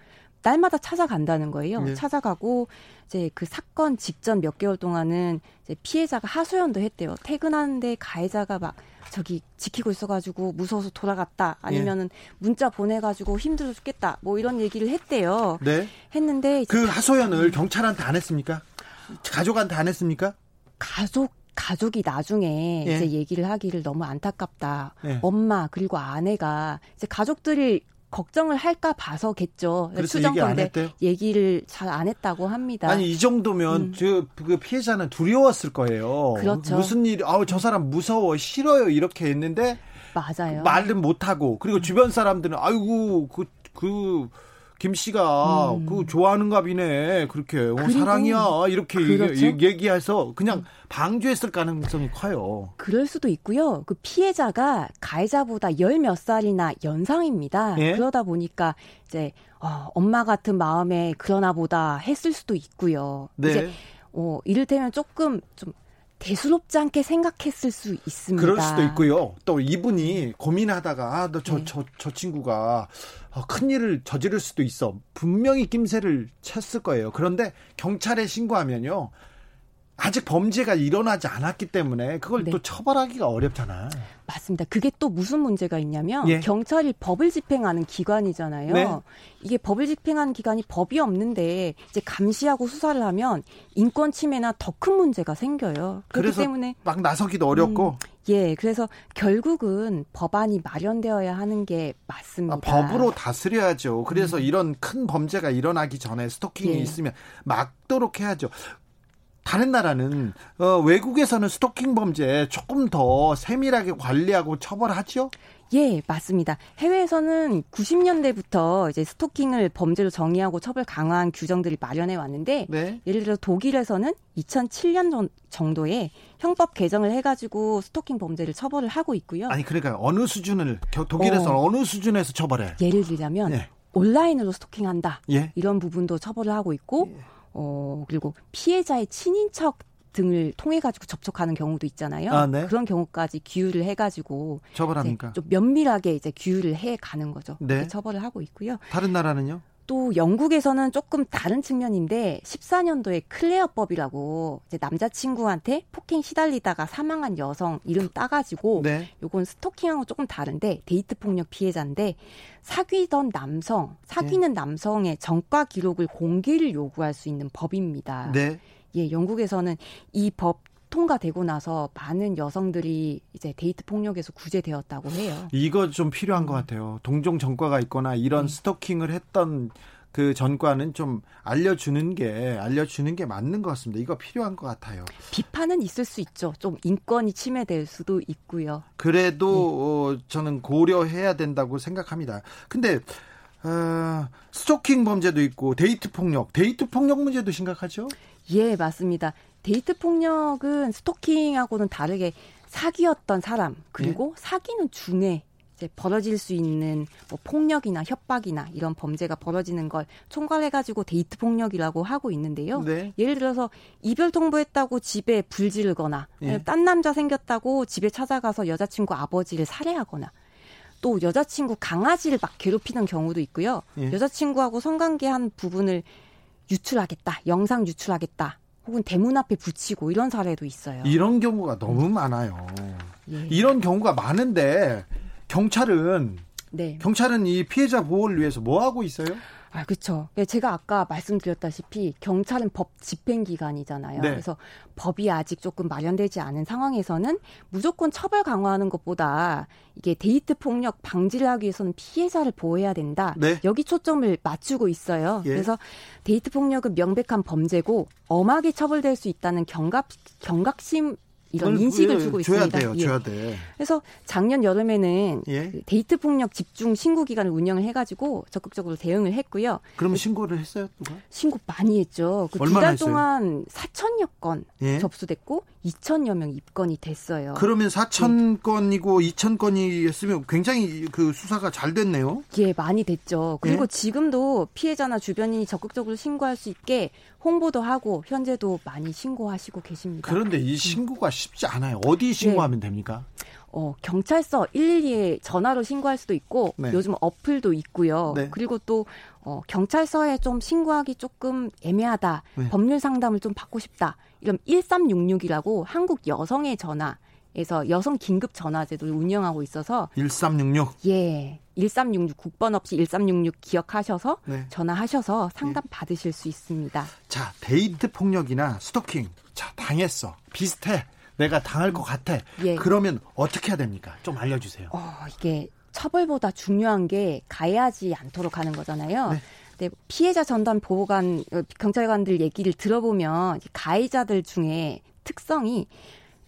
날마다 찾아간다는 거예요. 네. 찾아가고 이제 그 사건 직전 몇 개월 동안은 이제 피해자가 하소연도 했대요. 퇴근하는데 가해자가 막 저기 지키고 있어가지고 무서워서 돌아갔다. 아니면은 네. 문자 보내가지고 힘들어 죽겠다. 뭐 이런 얘기를 했대요. 네. 했는데 그 하소연을 경찰한테 안 했습니까? 가족한테 안 했습니까? 가족 가족이 나중에 예. 이제 얘기를 하기를 너무 안타깝다. 예. 엄마 그리고 아내가 이제 가족들이 걱정을 할까 봐서겠죠. 추정컨대 얘기 를 잘 안 했다고 합니다. 아니 이 정도면 음. 저그 피해자는 두려웠을 거예요. 그렇죠. 무슨 일? 아우 저 사람 무서워 싫어요 이렇게 했는데 맞아요. 말은 못 하고 그리고 주변 사람들은 아이고 그그 그 김 씨가 음. 그 좋아하는가 비네 그렇게 어, 사랑이야 이렇게 그렇죠? 얘기, 해서 그냥 음. 방조했을 가능성이 커요. 그럴 수도 있고요. 그 피해자가 가해자보다 열 몇 살이나 연상입니다. 예? 그러다 보니까 이제 어, 엄마 같은 마음에 그러나 보다 했을 수도 있고요. 네. 이제 어, 이를테면 조금 좀 대수롭지 않게 생각했을 수 있습니다. 그럴 수도 있고요. 또 이분이 고민하다가 아, 너저 네. 저, 저 친구가 어, 큰 일을 저지를 수도 있어. 분명히 낌새를 쳤을 거예요. 그런데 경찰에 신고하면요. 아직 범죄가 일어나지 않았기 때문에 그걸 네. 또 처벌하기가 어렵잖아. 맞습니다. 그게 또 무슨 문제가 있냐면 예. 경찰이 법을 집행하는 기관이잖아요. 네. 이게 법을 집행하는 기관이 법이 없는데 이제 감시하고 수사를 하면 인권 침해나 더 큰 문제가 생겨요. 그렇기 때문에 막 나서기도 어렵고. 음, 예, 그래서 결국은 법안이 마련되어야 하는 게 맞습니다. 아, 법으로 다스려야죠. 그래서 음. 이런 큰 범죄가 일어나기 전에 스토킹이 예. 있으면 막도록 해야죠. 다른 나라는 어, 외국에서는 스토킹 범죄 조금 더 세밀하게 관리하고 처벌하죠? 예, 맞습니다. 해외에서는 90년대부터 이제 스토킹을 범죄로 정의하고 처벌 강화한 규정들이 마련해 왔는데 네. 예를 들어 독일에서는 2007년 정도에 형법 개정을 해가지고 스토킹 범죄를 처벌을 하고 있고요. 아니 그러니까 어느 수준을 독일에서 어, 느 수준에서 처벌해? 예를 들자면 예. 온라인으로 스토킹한다 예. 이런 부분도 처벌을 하고 있고. 예. 어, 그리고 피해자의 친인척 등을 통해 가지고 접촉하는 경우도 있잖아요. 아, 네. 그런 경우까지 규율을 해 가지고 처벌합니까? 좀 면밀하게 이제 규율을 해 가는 거죠. 네. 처벌을 하고 있고요. 다른 나라는요? 또 영국에서는 조금 다른 측면인데 14년도에 클레어법이라고 이제 남자친구한테 폭행 시달리다가 사망한 여성 이름 따가지고 네. 요건 스토킹하고 조금 다른데 데이트 폭력 피해자인데 사귀던 남성 사귀는 네. 남성의 전과 기록을 공개를 요구할 수 있는 법입니다. 네. 예, 영국에서는 이 법 통과되고 나서 많은 여성들이 이제 데이트 폭력에서 구제되었다고 해요. 이거 좀 필요한 것 같아요. 동종 전과가 있거나 이런 네. 스토킹을 했던 그 전과는 좀 알려주는 게 알려주는 게 맞는 것 같습니다. 이거 필요한 것 같아요. 비판은 있을 수 있죠. 좀 인권이 침해될 수도 있고요. 그래도 네. 어, 저는 고려해야 된다고 생각합니다. 근데 어, 스토킹 범죄도 있고 데이트 폭력, 데이트 폭력 문제도 심각하죠? 예, 맞습니다. 데이트 폭력은 스토킹하고는 다르게 사귀었던 사람 그리고 예? 사귀는 중에 이제 벌어질 수 있는 뭐 폭력이나 협박이나 이런 범죄가 벌어지는 걸 총괄해가지고 데이트 폭력이라고 하고 있는데요. 네. 예를 들어서 이별 통보했다고 집에 불 지르거나 예. 딴 남자 생겼다고 집에 찾아가서 여자친구 아버지를 살해하거나 또 여자친구 강아지를 막 괴롭히는 경우도 있고요. 예. 여자친구하고 성관계한 부분을 유출하겠다, 영상 유출하겠다, 혹은 대문 앞에 붙이고 이런 사례도 있어요. 이런 경우가 너무 많아요. 예. 이런 경우가 많은데 경찰은 네. 경찰은 이 피해자 보호를 위해서 뭐 하고 있어요? 아, 그렇죠. 제가 아까 말씀드렸다시피 경찰은 법 집행 기관이잖아요. 네. 그래서 법이 아직 조금 마련되지 않은 상황에서는 무조건 처벌 강화하는 것보다 이게 데이트 폭력 방지를 하기 위해서는 피해자를 보호해야 된다. 네. 여기 초점을 맞추고 있어요. 예. 그래서 데이트 폭력은 명백한 범죄고 엄하게 처벌될 수 있다는 경각 경각심 이런 인식을 주고 줘야 있습니다. 돼요, 예. 줘야 돼. 그래서 작년 여름에는 예? 그 데이트 폭력 집중 신고 기간을 운영을 해가지고 적극적으로 대응을 했고요. 그러면 신고를 했어요, 누가? 신고 많이 했죠. 그 두달 동안 4천여 건 예? 접수됐고 2천여 명 입건이 됐어요. 그러면 4천 예. 건이고 2천 건이었으면 굉장히 그 수사가 잘 됐네요. 예, 많이 됐죠. 그리고 예? 지금도 피해자나 주변인이 적극적으로 신고할 수 있게 홍보도 하고 현재도 많이 신고하시고 계십니다. 그런데 이 신고가 쉽지 않아요. 어디 신고하면 네. 됩니까? 어, 경찰서 112에 전화로 신고할 수도 있고 네. 요즘 어플도 있고요. 네. 그리고 또 어, 경찰서에 좀 신고하기 조금 애매하다. 네. 법률 상담을 좀 받고 싶다. 이런 1366이라고 한국 여성의 전화 에서 여성 긴급 전화제도를 운영하고 있어서 1366 예. 1366 국번 없이 1366 기억하셔서 네. 전화하셔서 상담 네. 받으실 수 있습니다. 자, 데이트 폭력이나 스토킹. 자, 당했어. 비슷해. 내가 당할 것 같아. 예. 그러면 어떻게 해야 됩니까? 좀 알려 주세요. 어, 이게 처벌보다 중요한 게 가해하지 않도록 하는 거잖아요. 네. 네, 피해자 전담 보호관 어, 경찰관들 얘기를 들어보면 가해자들 중에 특성이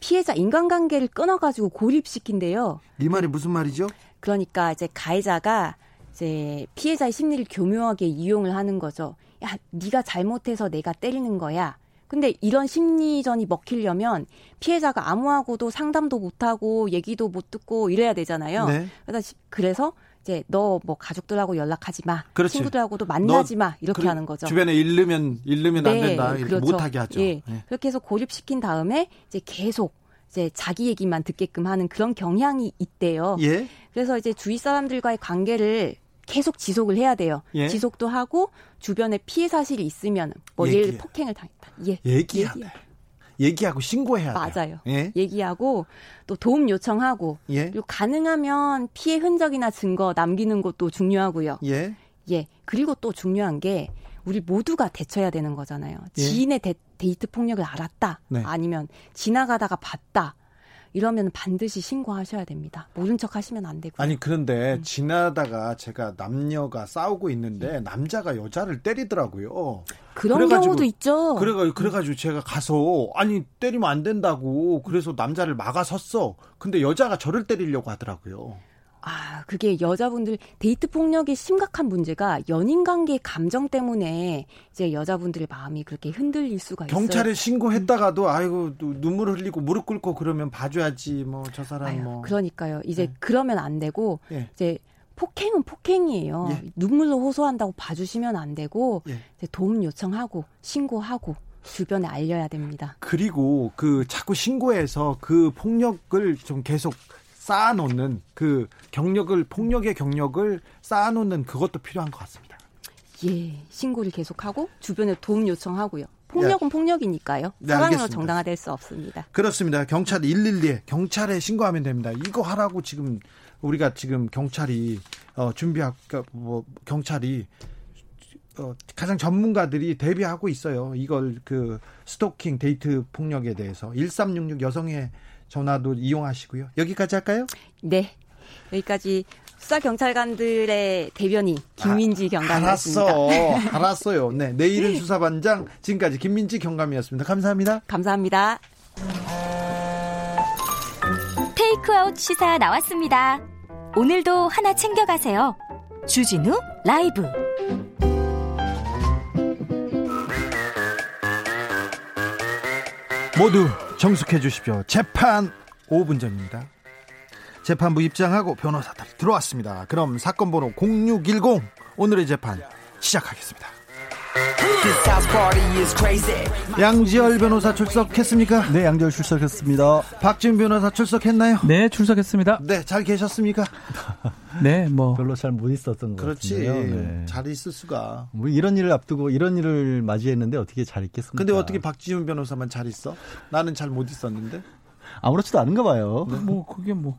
피해자 인간관계를 끊어가지고 고립시킨대요. 이 말이 무슨 말이죠? 그러니까 이제 가해자가 이제 피해자의 심리를 교묘하게 이용을 하는 거죠. 야, 네가 잘못해서 내가 때리는 거야. 근데 이런 심리전이 먹히려면 피해자가 아무하고도 상담도 못하고 얘기도 못 듣고 이래야 되잖아요. 네. 그래서 그래서 이제 너 뭐 가족들하고 연락하지 마. 그렇지. 친구들하고도 만나지 마. 이렇게 그, 하는 거죠. 주변에 잃으면 잃으면 네, 안 된다. 그렇죠. 못하게 하죠. 예. 네. 그렇게 해서 고립시킨 다음에 이제 계속 이제 자기 얘기만 듣게끔 하는 그런 경향이 있대요. 예. 그래서 이제 주위 사람들과의 관계를 계속 지속을 해야 돼요. 예. 지속도 하고 주변에 피해 사실이 있으면 뭐. 예를 폭행을 당했다. 예. 얘기하네. 얘기. 얘기하고 신고해야. 맞아요. 예? 얘기하고 또 도움 요청하고 예? 그리고 가능하면 피해 흔적이나 증거 남기는 것도 중요하고요. 예. 예. 그리고 또 중요한 게 우리 모두가 대처해야 되는 거잖아요. 예. 지인의 데, 이트 폭력을 알았다. 네. 아니면 지나가다가 봤다. 이러면 반드시 신고하셔야 됩니다. 모른 척 하시면 안 되고요. 아니 그런데 음. 지나다가 제가 남녀가 싸우고 있는데 남자가 여자를 때리더라고요. 그런 그래가지고, 경우도 있죠. 그래가 그래가지고 제가 가서 아니 때리면 안 된다고 그래서 남자를 막아섰어. 근데 여자가 저를 때리려고 하더라고요. 아, 그게 여자분들 데이트 폭력의 심각한 문제가 연인 관계 감정 때문에 이제 여자분들의 마음이 그렇게 흔들릴 수가 있어요. 경찰에 신고했다가도 아이고 눈물 흘리고 무릎 꿇고 그러면 봐줘야지 뭐 저 사람 아유, 뭐. 그러니까요. 이제 네. 그러면 안 되고 네. 이제 폭행은 폭행이에요. 예. 눈물로 호소한다고 봐주시면 안 되고 예. 도움 요청하고 신고하고 주변에 알려야 됩니다. 그리고 그 자꾸 신고해서 그 폭력을 좀 계속 쌓아놓는 그 경력을 폭력의 경력을 쌓아놓는 그것도 필요한 것 같습니다. 예, 신고를 계속하고 주변에 도움 요청하고요. 폭력은 네. 폭력이니까요. 네, 사랑으로 정당화될 수 없습니다. 그렇습니다. 경찰 112에 경찰에 신고하면 됩니다. 이거 하라고 지금 우리가 지금 경찰이 어 준비하고 그러니까 뭐 경찰이 어, 가장 전문가들이 대비하고 있어요. 이걸 그 스토킹 데이트 폭력에 대해서 1366 여성의 전화도 이용하시고요. 여기까지 할까요? 네. 여기까지 수사 경찰관들의 대변인 김민지 아, 경감이었습니다. 알았어, 알았어요. 네, 내일은 수사반장 지금까지 김민지 경감이었습니다. 감사합니다. 감사합니다. 테이크아웃 시사 나왔습니다. 오늘도 하나 챙겨가세요. 주진우 라이브. 모두 정숙해 주십시오. 재판 5분 전입니다. 재판부 입장하고 변호사들 들어왔습니다. 그럼 사건 번호 0610 오늘의 재판 시작하겠습니다. 양지열 변호사 출석했습니까? 네, 양지열 출석했습니다. 박지훈 변호사 출석했나요? 네, 출석했습니다. 네, 잘 계셨습니까? 네, 뭐 별로 잘 못 있었던 것 그렇지. 같은데요. 네. 잘 있을 수가. 뭐 이런 일을 앞두고 이런 일을 맞이했는데 어떻게 잘 있겠습니까? 근데 어떻게 박지훈 변호사만 잘 있어? 나는 잘 못 있었는데. 아무렇지도 않은가 봐요. 네. 뭐 그게 뭐.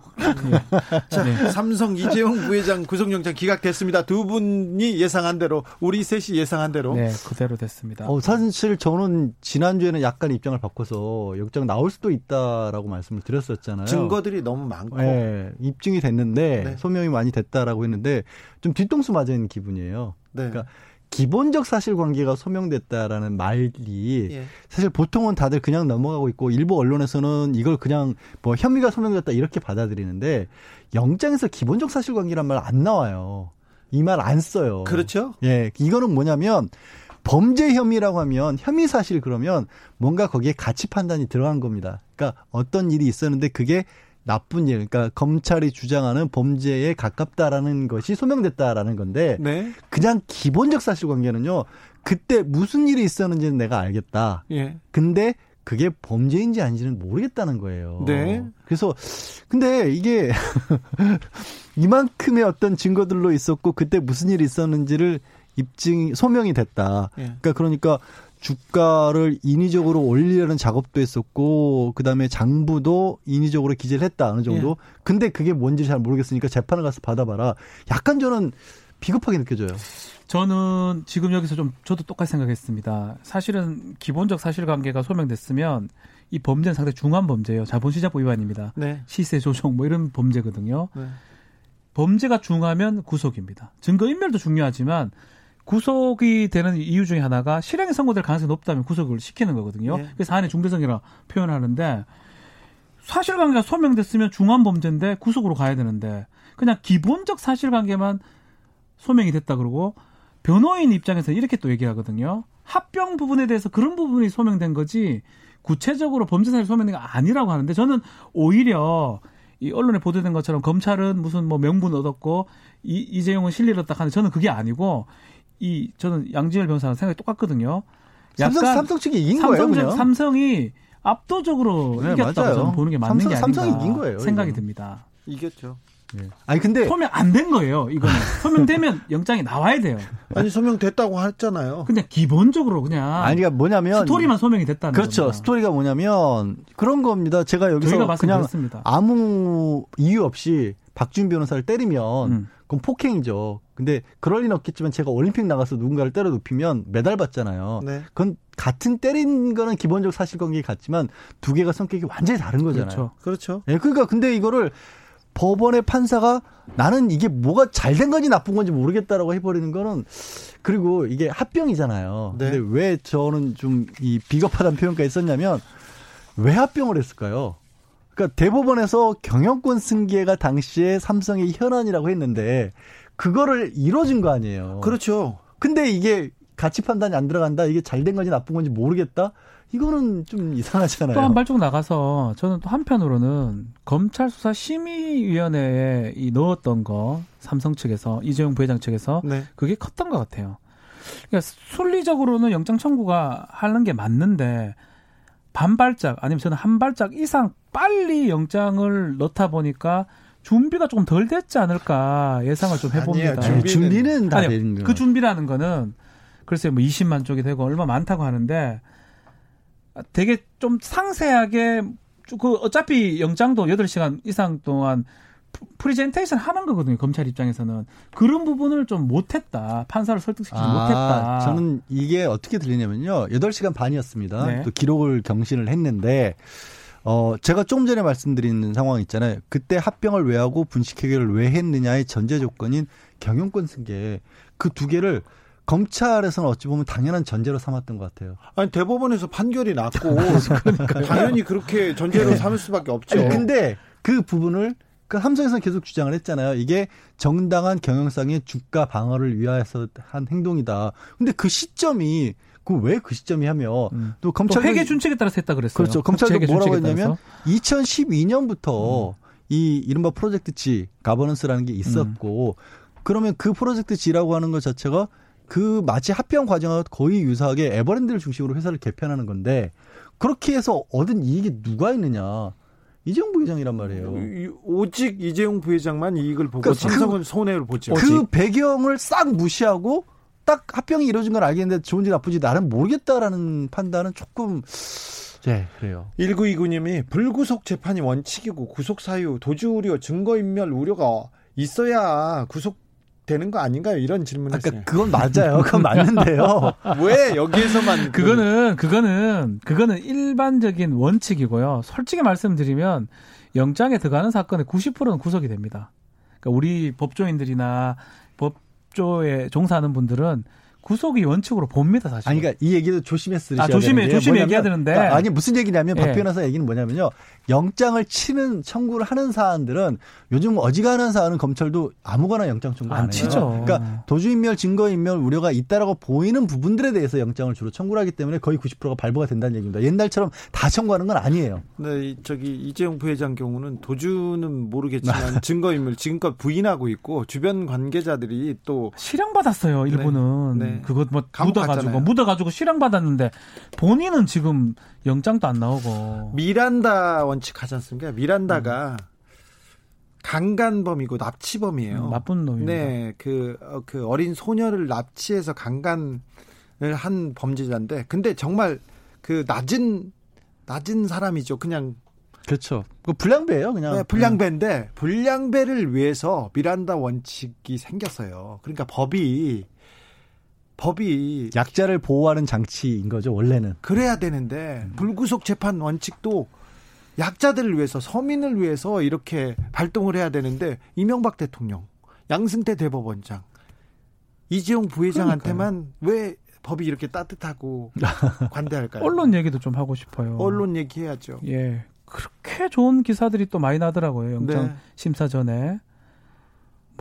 자, 네. 삼성 이재용 부회장 구속영장 기각됐습니다. 두 분이 예상한 대로 우리 셋이 예상한 대로. 네, 그대로 됐습니다. 어, 사실 저는 지난주에는 약간 입장을 바꿔서 영장 나올 수도 있다라고 말씀을 드렸었잖아요. 증거들이 너무 많고. 네, 입증이 됐는데 네. 소명이 많이 됐다라고 했는데 좀 뒤통수 맞은 기분이에요. 네. 그러니까 기본적 사실관계가 소명됐다라는 말이 예. 사실 보통은 다들 그냥 넘어가고 있고 일부 언론에서는 이걸 그냥 뭐 혐의가 소명됐다 이렇게 받아들이는데 영장에서 기본적 사실관계란 말 안 나와요. 이 말 안 써요. 그렇죠? 예, 이거는 뭐냐면 범죄 혐의라고 하면 혐의 사실 그러면 뭔가 거기에 가치 판단이 들어간 겁니다. 그러니까 어떤 일이 있었는데 그게 나쁜 일, 그러니까 검찰이 주장하는 범죄에 가깝다라는 것이 소명됐다라는 건데 네. 그냥 기본적 사실관계는요. 그때 무슨 일이 있었는지는 내가 알겠다. 예. 근데 그게 범죄인지 아닌지는 모르겠다는 거예요. 네. 그래서 근데 이게 이만큼의 어떤 증거들로 있었고 그때 무슨 일이 있었는지를 입증 소명이 됐다. 예. 그러니까 그러니까 주가를 인위적으로 올리려는 작업도 했었고 그다음에 장부도 인위적으로 기재를 했다 어느 정도. 예. 근데 그게 뭔지 잘 모르겠으니까 재판을 가서 받아봐라. 약간 저는 비겁하게 느껴져요. 저는 지금 여기서 좀 저도 똑같이 생각했습니다. 사실은 기본적 사실관계가 소명됐으면 이 범죄는 상당히 중한 범죄예요. 자본시장법 위반입니다. 네. 시세 조정 뭐 이런 범죄거든요. 네. 범죄가 중하면 구속입니다. 증거 인멸도 중요하지만 구속이 되는 이유 중에 하나가 실형이 선고될 가능성이 높다면 구속을 시키는 거거든요. 네. 그래서 사안의 중대성이라 표현하는데 사실관계가 소명됐으면 중한 범죄인데 구속으로 가야 되는데 그냥 기본적 사실관계만 소명이 됐다 그러고 변호인 입장에서 이렇게 또 얘기하거든요. 합병 부분에 대해서 그런 부분이 소명된 거지 구체적으로 범죄 사실 소명된 게 아니라고 하는데 저는 오히려 이 언론에 보도된 것처럼 검찰은 무슨 뭐 명분 얻었고 이, 이재용은 실리를 딱 하는데 저는 그게 아니고 이 저는 양지열 변호사랑 생각이 똑같거든요. 삼성, 삼성 측이 이긴 삼성, 거예요. 그냥? 삼성이 압도적으로 네, 이겼다고 저는 보는 게 맞는 삼성, 게 아닌가 삼성이 이긴 거예요, 생각이 이건. 듭니다. 이겼죠. 네. 아니 근데 소명 안 된 거예요. 이거는 소명되면 영장이 나와야 돼요. 아니 소명됐다고 했잖아요. 근데 기본적으로 그냥 아니 가 뭐냐면 스토리만 소명이 됐다는 그렇죠. 겁니다. 스토리가 뭐냐면 그런 겁니다. 제가 여기서 그냥 그렇습니다. 아무 이유 없이 박준 변호사를 때리면 음. 그건 폭행이죠. 근데 그럴 리는 없겠지만 제가 올림픽 나가서 누군가를 때려 눕히면 메달 받잖아요. 네. 그건 같은 때린 거는 기본적 사실관계 같지만 두 개가 성격이 완전히 다른 거잖아요. 그렇죠. 그렇죠. 예, 그러니까 근데 이거를 법원의 판사가 나는 이게 뭐가 잘 된 건지 나쁜 건지 모르겠다라고 해버리는 거는 그리고 이게 합병이잖아요. 네. 근데 왜 저는 좀 이 비겁하다는 표현까지 썼냐면 왜 합병을 했을까요? 그러니까 대법원에서 경영권 승계가 당시에 삼성의 현안이라고 했는데 그거를 이뤄준 거 아니에요. 그렇죠. 근데 이게 가치 판단이 안 들어간다. 이게 잘 된 건지 나쁜 건지 모르겠다. 이거는 좀 이상하잖아요. 또 한 발짝 나가서 저는 또 한편으로는 검찰 수사 심의위원회에 이 넣었던 거 삼성 측에서 이재용 부회장 측에서 네. 그게 컸던 것 같아요. 그러니까 순리적으로는 영장 청구가 하는 게 맞는데 반발짝 아니면 저는 한 발짝 이상 빨리 영장을 넣다 보니까 준비가 조금 덜 됐지 않을까 예상을 좀 해봅니다. 아니에요, 준비는, 준비는 다 아니, 그 준비라는 거는 글쎄요 뭐 20만 쪽이 되고 얼마 많다고 하는데 되게 좀 상세하게 그 어차피 영장도 8시간 이상 동안 프리젠테이션 하는 거거든요. 검찰 입장에서는 그런 부분을 좀 못했다. 판사를 설득시키지 아, 못했다. 저는 이게 어떻게 들리냐면요. 8시간 반이었습니다. 네. 또 기록을 경신을 했는데 어 제가 조금 전에 말씀드린 상황 있잖아요. 그때 합병을 왜 하고 분식회계를 왜 했느냐의 전제 조건인 경영권 승계 그 두 개를 검찰에서는 어찌 보면 당연한 전제로 삼았던 것 같아요. 아니 대법원에서 판결이 났고 당연히 그렇게 전제로 네. 삼을 수밖에 없죠. 아니, 근데 그 부분을 그 삼성에서는 계속 주장을 했잖아요. 이게 정당한 경영상의 주가 방어를 위하여서 한 행동이다. 근데 그 시점이 그 왜 그 시점이 하며 음. 또 검찰 회계 준칙에 따라서 했다 그랬어요. 그렇죠. 검찰도 뭐라고 했냐면 2012년부터 음. 이 이른바 프로젝트 G 가버넌스라는 게 있었고 음. 그러면 그 프로젝트 G라고 하는 것 자체가 그 마치 합병 과정과 거의 유사하게 에버랜드를 중심으로 회사를 개편하는 건데 그렇게 해서 얻은 이익이 누가 있느냐? 이재용 부회장이란 말이에요. 오직 이재용 부회장만 이익을 보고 그러니까 삼성은 그, 손해를 보죠. 그 배경을 싹 무시하고 딱 합병이 이루어진 걸 알겠는데 좋은지 나쁜지 나는 모르겠다라는 판단은 조금 네, 그래요. 1929님이 불구속 재판이 원칙이고 구속 사유, 도주 우려, 증거 인멸 우려가 있어야 구속 되는 거 아닌가요? 이런 질문을 아까 그건 맞아요. 그건 맞는데요. 왜 여기에서만 그거는 그거는 그거는 일반적인 원칙이고요. 솔직히 말씀드리면 영장에 들어가는 사건의 90%는 구속이 됩니다. 그러니까 우리 법조인들이나 법조에 종사하는 분들은 구속이 원칙으로 봅니다, 사실. 아니, 그러니까 이 얘기도 조심해서 들으셔야 아, 조심해, 조심히 얘기해야 되는데. 그러니까 아니, 무슨 얘기냐면, 예. 박 변호사 얘기는 뭐냐면요. 영장을 치는 청구를 하는 사안들은 요즘 어지간한 사안은 검찰도 아무거나 영장 청구 안, 안 치죠. 그러니까 도주인멸, 증거인멸 우려가 있다라고 보이는 부분들에 대해서 영장을 주로 청구를 하기 때문에 거의 90%가 발부가 된다는 얘기입니다. 옛날처럼 다 청구하는 건 아니에요. 네, 저기 이재용 부회장 경우는 도주는 모르겠지만 증거인멸 지금껏 부인하고 있고 주변 관계자들이 또 실형 받았어요. 일본은. 네. 네. 그거 뭐 묻어가지고 묻어가지고 실형 받았는데 본인은 지금 영장도 안 나오고 미란다 원칙 하지 않습니까? 미란다가 음. 강간범이고 납치범이에요. 음, 나쁜 놈입니다. 네, 그, 어, 그 어린 소녀를 납치해서 강간을 한 범죄자인데, 근데 정말 그 낮은 낮은 사람이죠. 그냥 그렇죠. 그 불량배예요, 그냥. 네, 불량배인데 불량배를 위해서 미란다 원칙이 생겼어요. 그러니까 법이 법이 약자를 보호하는 장치인 거죠 원래는 그래야 되는데 음. 불구속 재판 원칙도 약자들을 위해서 서민을 위해서 이렇게 발동을 해야 되는데 이명박 대통령 양승태 대법원장 이재용 부회장한테만 그러니까요. 왜 법이 이렇게 따뜻하고 관대할까요? 언론 얘기도 좀 하고 싶어요. 언론 얘기해야죠. 예. 그렇게 좋은 기사들이 또 많이 나더라고요. 영장 네. 심사 전에.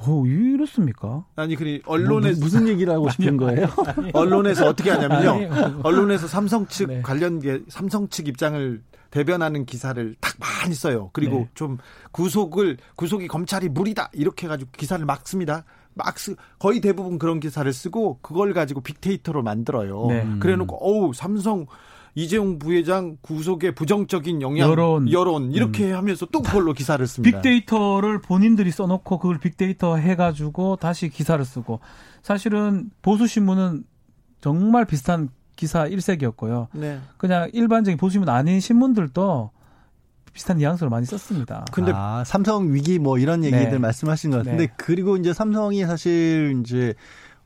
뭐 이렇습니까? 아니 그니 언론에 뭐, 무슨 얘기를 하고 싶은 거예요? 언론에서 어떻게 하냐면요. 언론에서 삼성 측 네. 관련 게 삼성 측 입장을 대변하는 기사를 딱 많이 써요. 그리고 네. 좀 구속을 구속이 검찰이 무리다 이렇게 해가지고 기사를 막 씁니다. 막 쓰, 거의 대부분 그런 기사를 쓰고 그걸 가지고 빅데이터로 만들어요. 네. 그래놓고 어우 삼성 이재용 부회장 구속에 부정적인 영향, 여론, 여론 이렇게 음. 하면서 또 그걸로 기사를 씁니다. 빅데이터를 본인들이 써놓고 그걸 빅데이터 해가지고 다시 기사를 쓰고 사실은 보수 신문은 정말 비슷한 기사 일색이었고요. 네. 그냥 일반적인 보수 신문 아닌 신문들도 비슷한 뉘앙스를 많이 썼습니다. 근데 아, 삼성 위기 뭐 이런 얘기들 네. 말씀하신 것 같은데 네. 그리고 이제 삼성이 사실 이제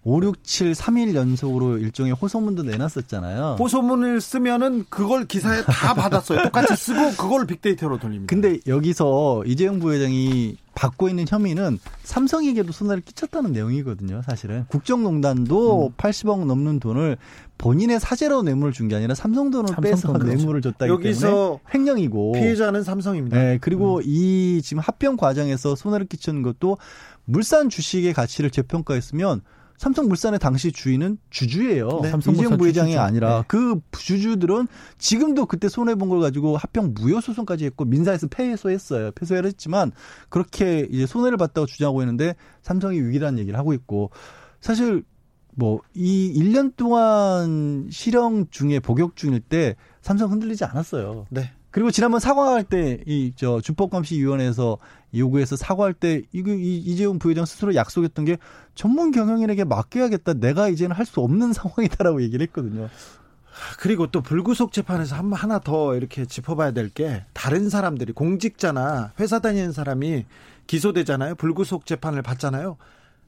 5, 6, 7, 3일 연속으로 일종의 호소문도 내놨었잖아요. 호소문을 쓰면은 그걸 기사에 다 받았어요. 똑같이 쓰고 그걸 빅데이터로 돌립니다. 근데 여기서 이재용 부회장이 받고 있는 혐의는 삼성에게도 손해를 끼쳤다는 내용이거든요, 사실은. 국정농단도 음. 80억 넘는 돈을 본인의 사재로 뇌물을 준 게 아니라 삼성 돈을 삼성 빼서 돈을 뇌물을 줬다기 여기서 때문에 횡령이고 피해자는 삼성입니다. 네, 그리고 음. 이 지금 합병 과정에서 손해를 끼치는 것도 물산 주식의 가치를 재평가했으면 삼성물산의 당시 주인은 주주예요. 네. 이재용 부회장이 주주죠. 아니라 네. 그 주주들은 지금도 그때 손해 본 걸 가지고 합병 무효 소송까지 했고 민사에서 패소했어요. 패소를 했지만 그렇게 이제 손해를 봤다고 주장하고 있는데 삼성이 위기라는 얘기를 하고 있고 사실 뭐 이 1년 동안 실형 중에 복역 중일 때 삼성 흔들리지 않았어요. 네. 그리고 지난번 사과할 때 이 저 준법감시위원회에서 요구해서 사과할 때 이거 이재용 부회장 스스로 약속했던 게 전문 경영인에게 맡겨야겠다. 내가 이제는 할 수 없는 상황이다라고 얘기를 했거든요. 그리고 또 불구속 재판에서 한 하나 더 이렇게 짚어봐야 될 게 다른 사람들이 공직자나 회사 다니는 사람이 기소되잖아요. 불구속 재판을 받잖아요.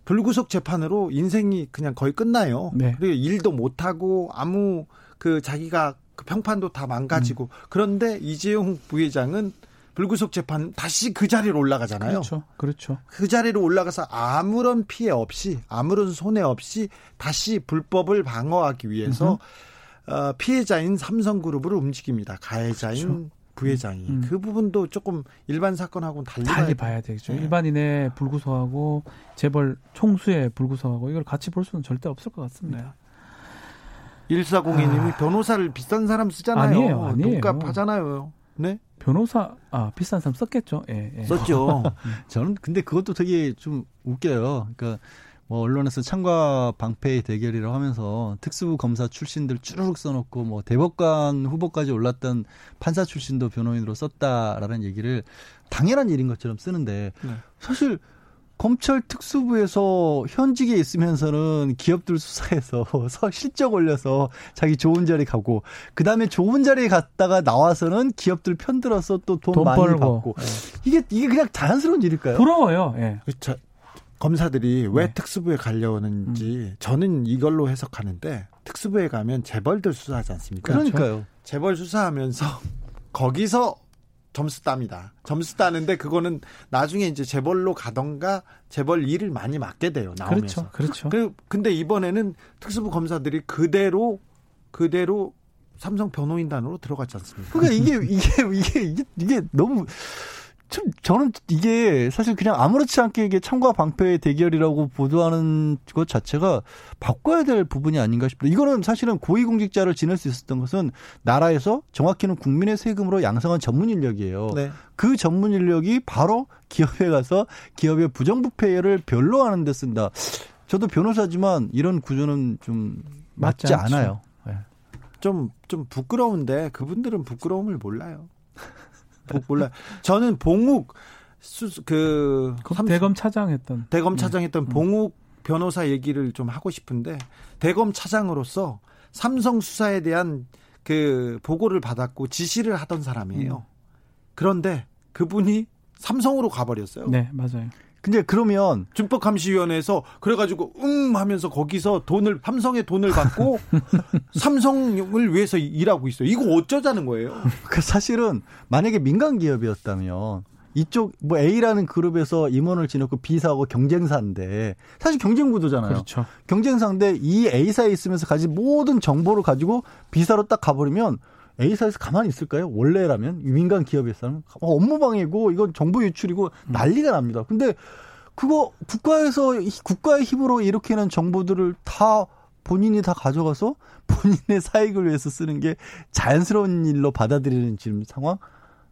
불구속 재판으로 인생이 그냥 거의 끝나요. 네. 그리고 일도 못 하고 아무 그 자기가 그 평판도 다 망가지고 음. 그런데 이재용 부회장은 불구속 재판 다시 그 자리로 올라가잖아요. 그렇죠. 그렇죠. 그 자리로 올라가서 아무런 피해 없이 아무런 손해 없이 다시 불법을 방어하기 위해서 어, 피해자인 삼성그룹을 움직입니다. 가해자인 그렇죠. 부회장이 음. 그 부분도 조금 일반 사건하고는 달리, 달리 봐야 되겠죠. 네. 일반인의 불구속하고 재벌 총수의 불구속하고 이걸 같이 볼 수는 절대 없을 것 같습니다. 네. 1402님이 아... 변호사를 비싼 사람 쓰잖아요. 아니에요, 아니에요. 돈값 하잖아요. 네? 변호사 아 비싼 사람 썼겠죠. 예, 예. 썼죠. 저는 근데 그것도 되게 좀 웃겨요. 그러니까 뭐 언론에서 창과 방패의 대결이라고 하면서 특수부 검사 출신들 쭈르륵 써놓고 뭐 대법관 후보까지 올랐던 판사 출신도 변호인으로 썼다라는 얘기를 당연한 일인 것처럼 쓰는데 네. 사실 검찰 특수부에서 현직에 있으면서는 기업들 수사해서 실적 올려서 자기 좋은 자리 가고 그 다음에 좋은 자리에 갔다가 나와서는 기업들 편들어서 또 돈 많이 벌고. 받고 네. 이게 이게 그냥 자연스러운 일일까요? 부러워요. 예. 네. 검사들이 왜 네. 특수부에 가려는지 음. 저는 이걸로 해석하는데 특수부에 가면 재벌들 수사하지 않습니까? 그러니까요. 재벌 수사하면서 거기서 점수 땁니다. 점수 따는데 그거는 나중에 이제 재벌로 가던가 재벌 일을 많이 맡게 돼요. 나오면서. 그렇죠. 그렇죠. 그, 근데 이번에는 특수부 검사들이 그대로 그대로 삼성 변호인단으로 들어갔지 않습니까? 그러니까 이게 이게 이게 이게, 이게 너무 참 저는 이게 사실 그냥 아무렇지 않게 이게 참과 방패의 대결이라고 보도하는 것 자체가 바꿔야 될 부분이 아닌가 싶다. 이거는 사실은 고위공직자를 지낼 수 있었던 것은 나라에서 정확히는 국민의 세금으로 양성한 전문 인력이에요. 네. 그 전문 인력이 바로 기업에 가서 기업의 부정부패를 변로하는 데 쓴다. 저도 변호사지만 이런 구조는 좀 맞지, 맞지 않아요. 네. 좀, 좀 부끄러운데 그분들은 부끄러움을 몰라요. 몰라. 저는 봉욱 수, 그 대검 차장했던 대검 차장했던 네. 봉욱 변호사 얘기를 좀 하고 싶은데 대검 차장으로서 삼성 수사에 대한 그 보고를 받았고 지시를 하던 사람이에요. 음. 그런데 그분이 삼성으로 가버렸어요. 네, 맞아요. 근데 그러면 준법감시위원회에서 그래가지고 응 하면서 거기서 돈을 삼성의 돈을 받고 삼성을 위해서 일하고 있어요. 이거 어쩌자는 거예요? 그 사실은 만약에 민간 기업이었다면 이쪽 뭐 A라는 그룹에서 임원을 지냈고 B사하고 경쟁사인데 사실 경쟁 구도잖아요. 그렇죠. 경쟁사인데 이 A사에 있으면서 가진 모든 정보를 가지고 B사로 딱 가버리면 A사에서 가만히 있을까요? 원래라면 민간 기업에서는 어, 업무 방해고 이건 정보 유출이고 음. 난리가 납니다. 근데 그거 국가에서 국가의 힘으로 이렇게는 정보들을 다 본인이 다 가져가서 본인의 사익을 위해서 쓰는 게 자연스러운 일로 받아들이는 지금 상황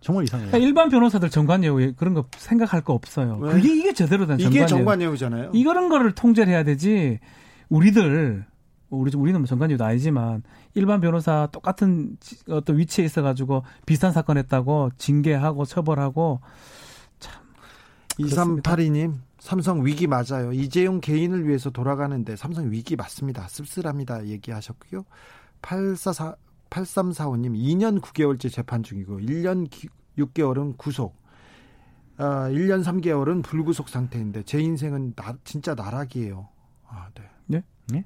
정말 이상해요. 그러니까 일반 변호사들 정관예우 그런 거 생각할 거 없어요. 왜? 그게 이게 제대로 된 정관예우. 이게 정관예우잖아요. 이런 거를 통제를 해야 되지. 우리들 우리 우리는 뭐 정관유도 아니지만 일반 변호사 똑같은 어떤 위치에 있어 가지고 비슷한 사건 했다고 징계하고 처벌하고 참. 2382님 삼성 위기 맞아요. 이재용 개인을 위해서 돌아가는데 삼성 위기 맞습니다. 씁쓸합니다. 얘기하셨고요. 844 8345님 2년 9개월째 재판 중이고 1년 6개월은 구속. 아, 1년 3개월은 불구속 상태인데 제 인생은 나, 진짜 나락이에요. 아, 네. 네? 네?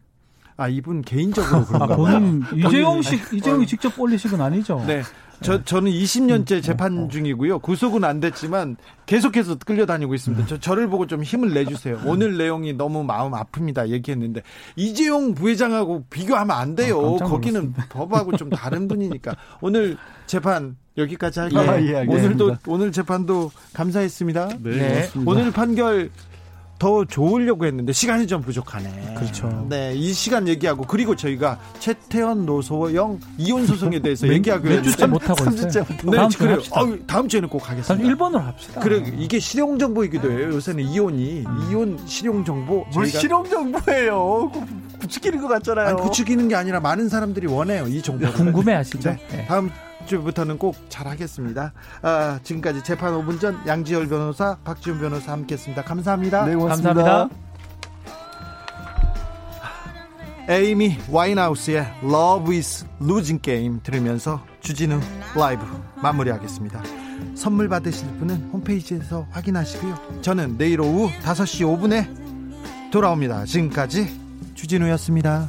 아 이분 개인적으로 그런가 아, 본인 이재용 씨 이재용이 직접 올리신 건 아니죠? 네. 저 저는 20년째 재판 중이고요. 구속은 안 됐지만 계속해서 끌려다니고 있습니다. 저 저를 보고 좀 힘을 내주세요. 오늘 내용이 너무 마음 아픕니다. 얘기했는데 이재용 부회장하고 비교하면 안 돼요. 아, 거기는 법하고 좀 다른 분이니까 오늘 재판 여기까지 할게요. 아, 예, 오늘도 오늘 재판도 감사했습니다. 네. 오늘 판결 더 좋으려고 했는데 시간이 좀 부족하네. 그렇죠. 네, 이 시간 얘기하고 그리고 저희가 최태원 노소영 이혼 소송에 대해서 얘기하고 몇 주째 못 하고 있어요. 네, 다음 그래요. 어, 다음 주에는 꼭 하겠습니다. 1번으로 합시다. 그래 이게 실용 정보이기도 해요. 요새는 이혼이 음. 이혼 실용 정보. 뭘 실용 정보예요? 부추기는 것 같잖아요. 아니, 부추기는 게 아니라 많은 사람들이 원해요. 이 정보. 궁금해하시죠. 네. 네. 다음 주부터는 꼭 잘하겠습니다. 아, 지금까지 재판 5분 전 양지열 변호사, 박지훈 변호사 함께했습니다. 감사합니다. 네, 고맙습니다. 감사합니다. 에이미 와인하우스의 Love is Losing Game 들으면서 주진우 라이브 마무리하겠습니다. 선물 받으실 분은 홈페이지에서 확인하시고요. 저는 내일 오후 5시 5분에 돌아옵니다. 지금까지 주진우였습니다.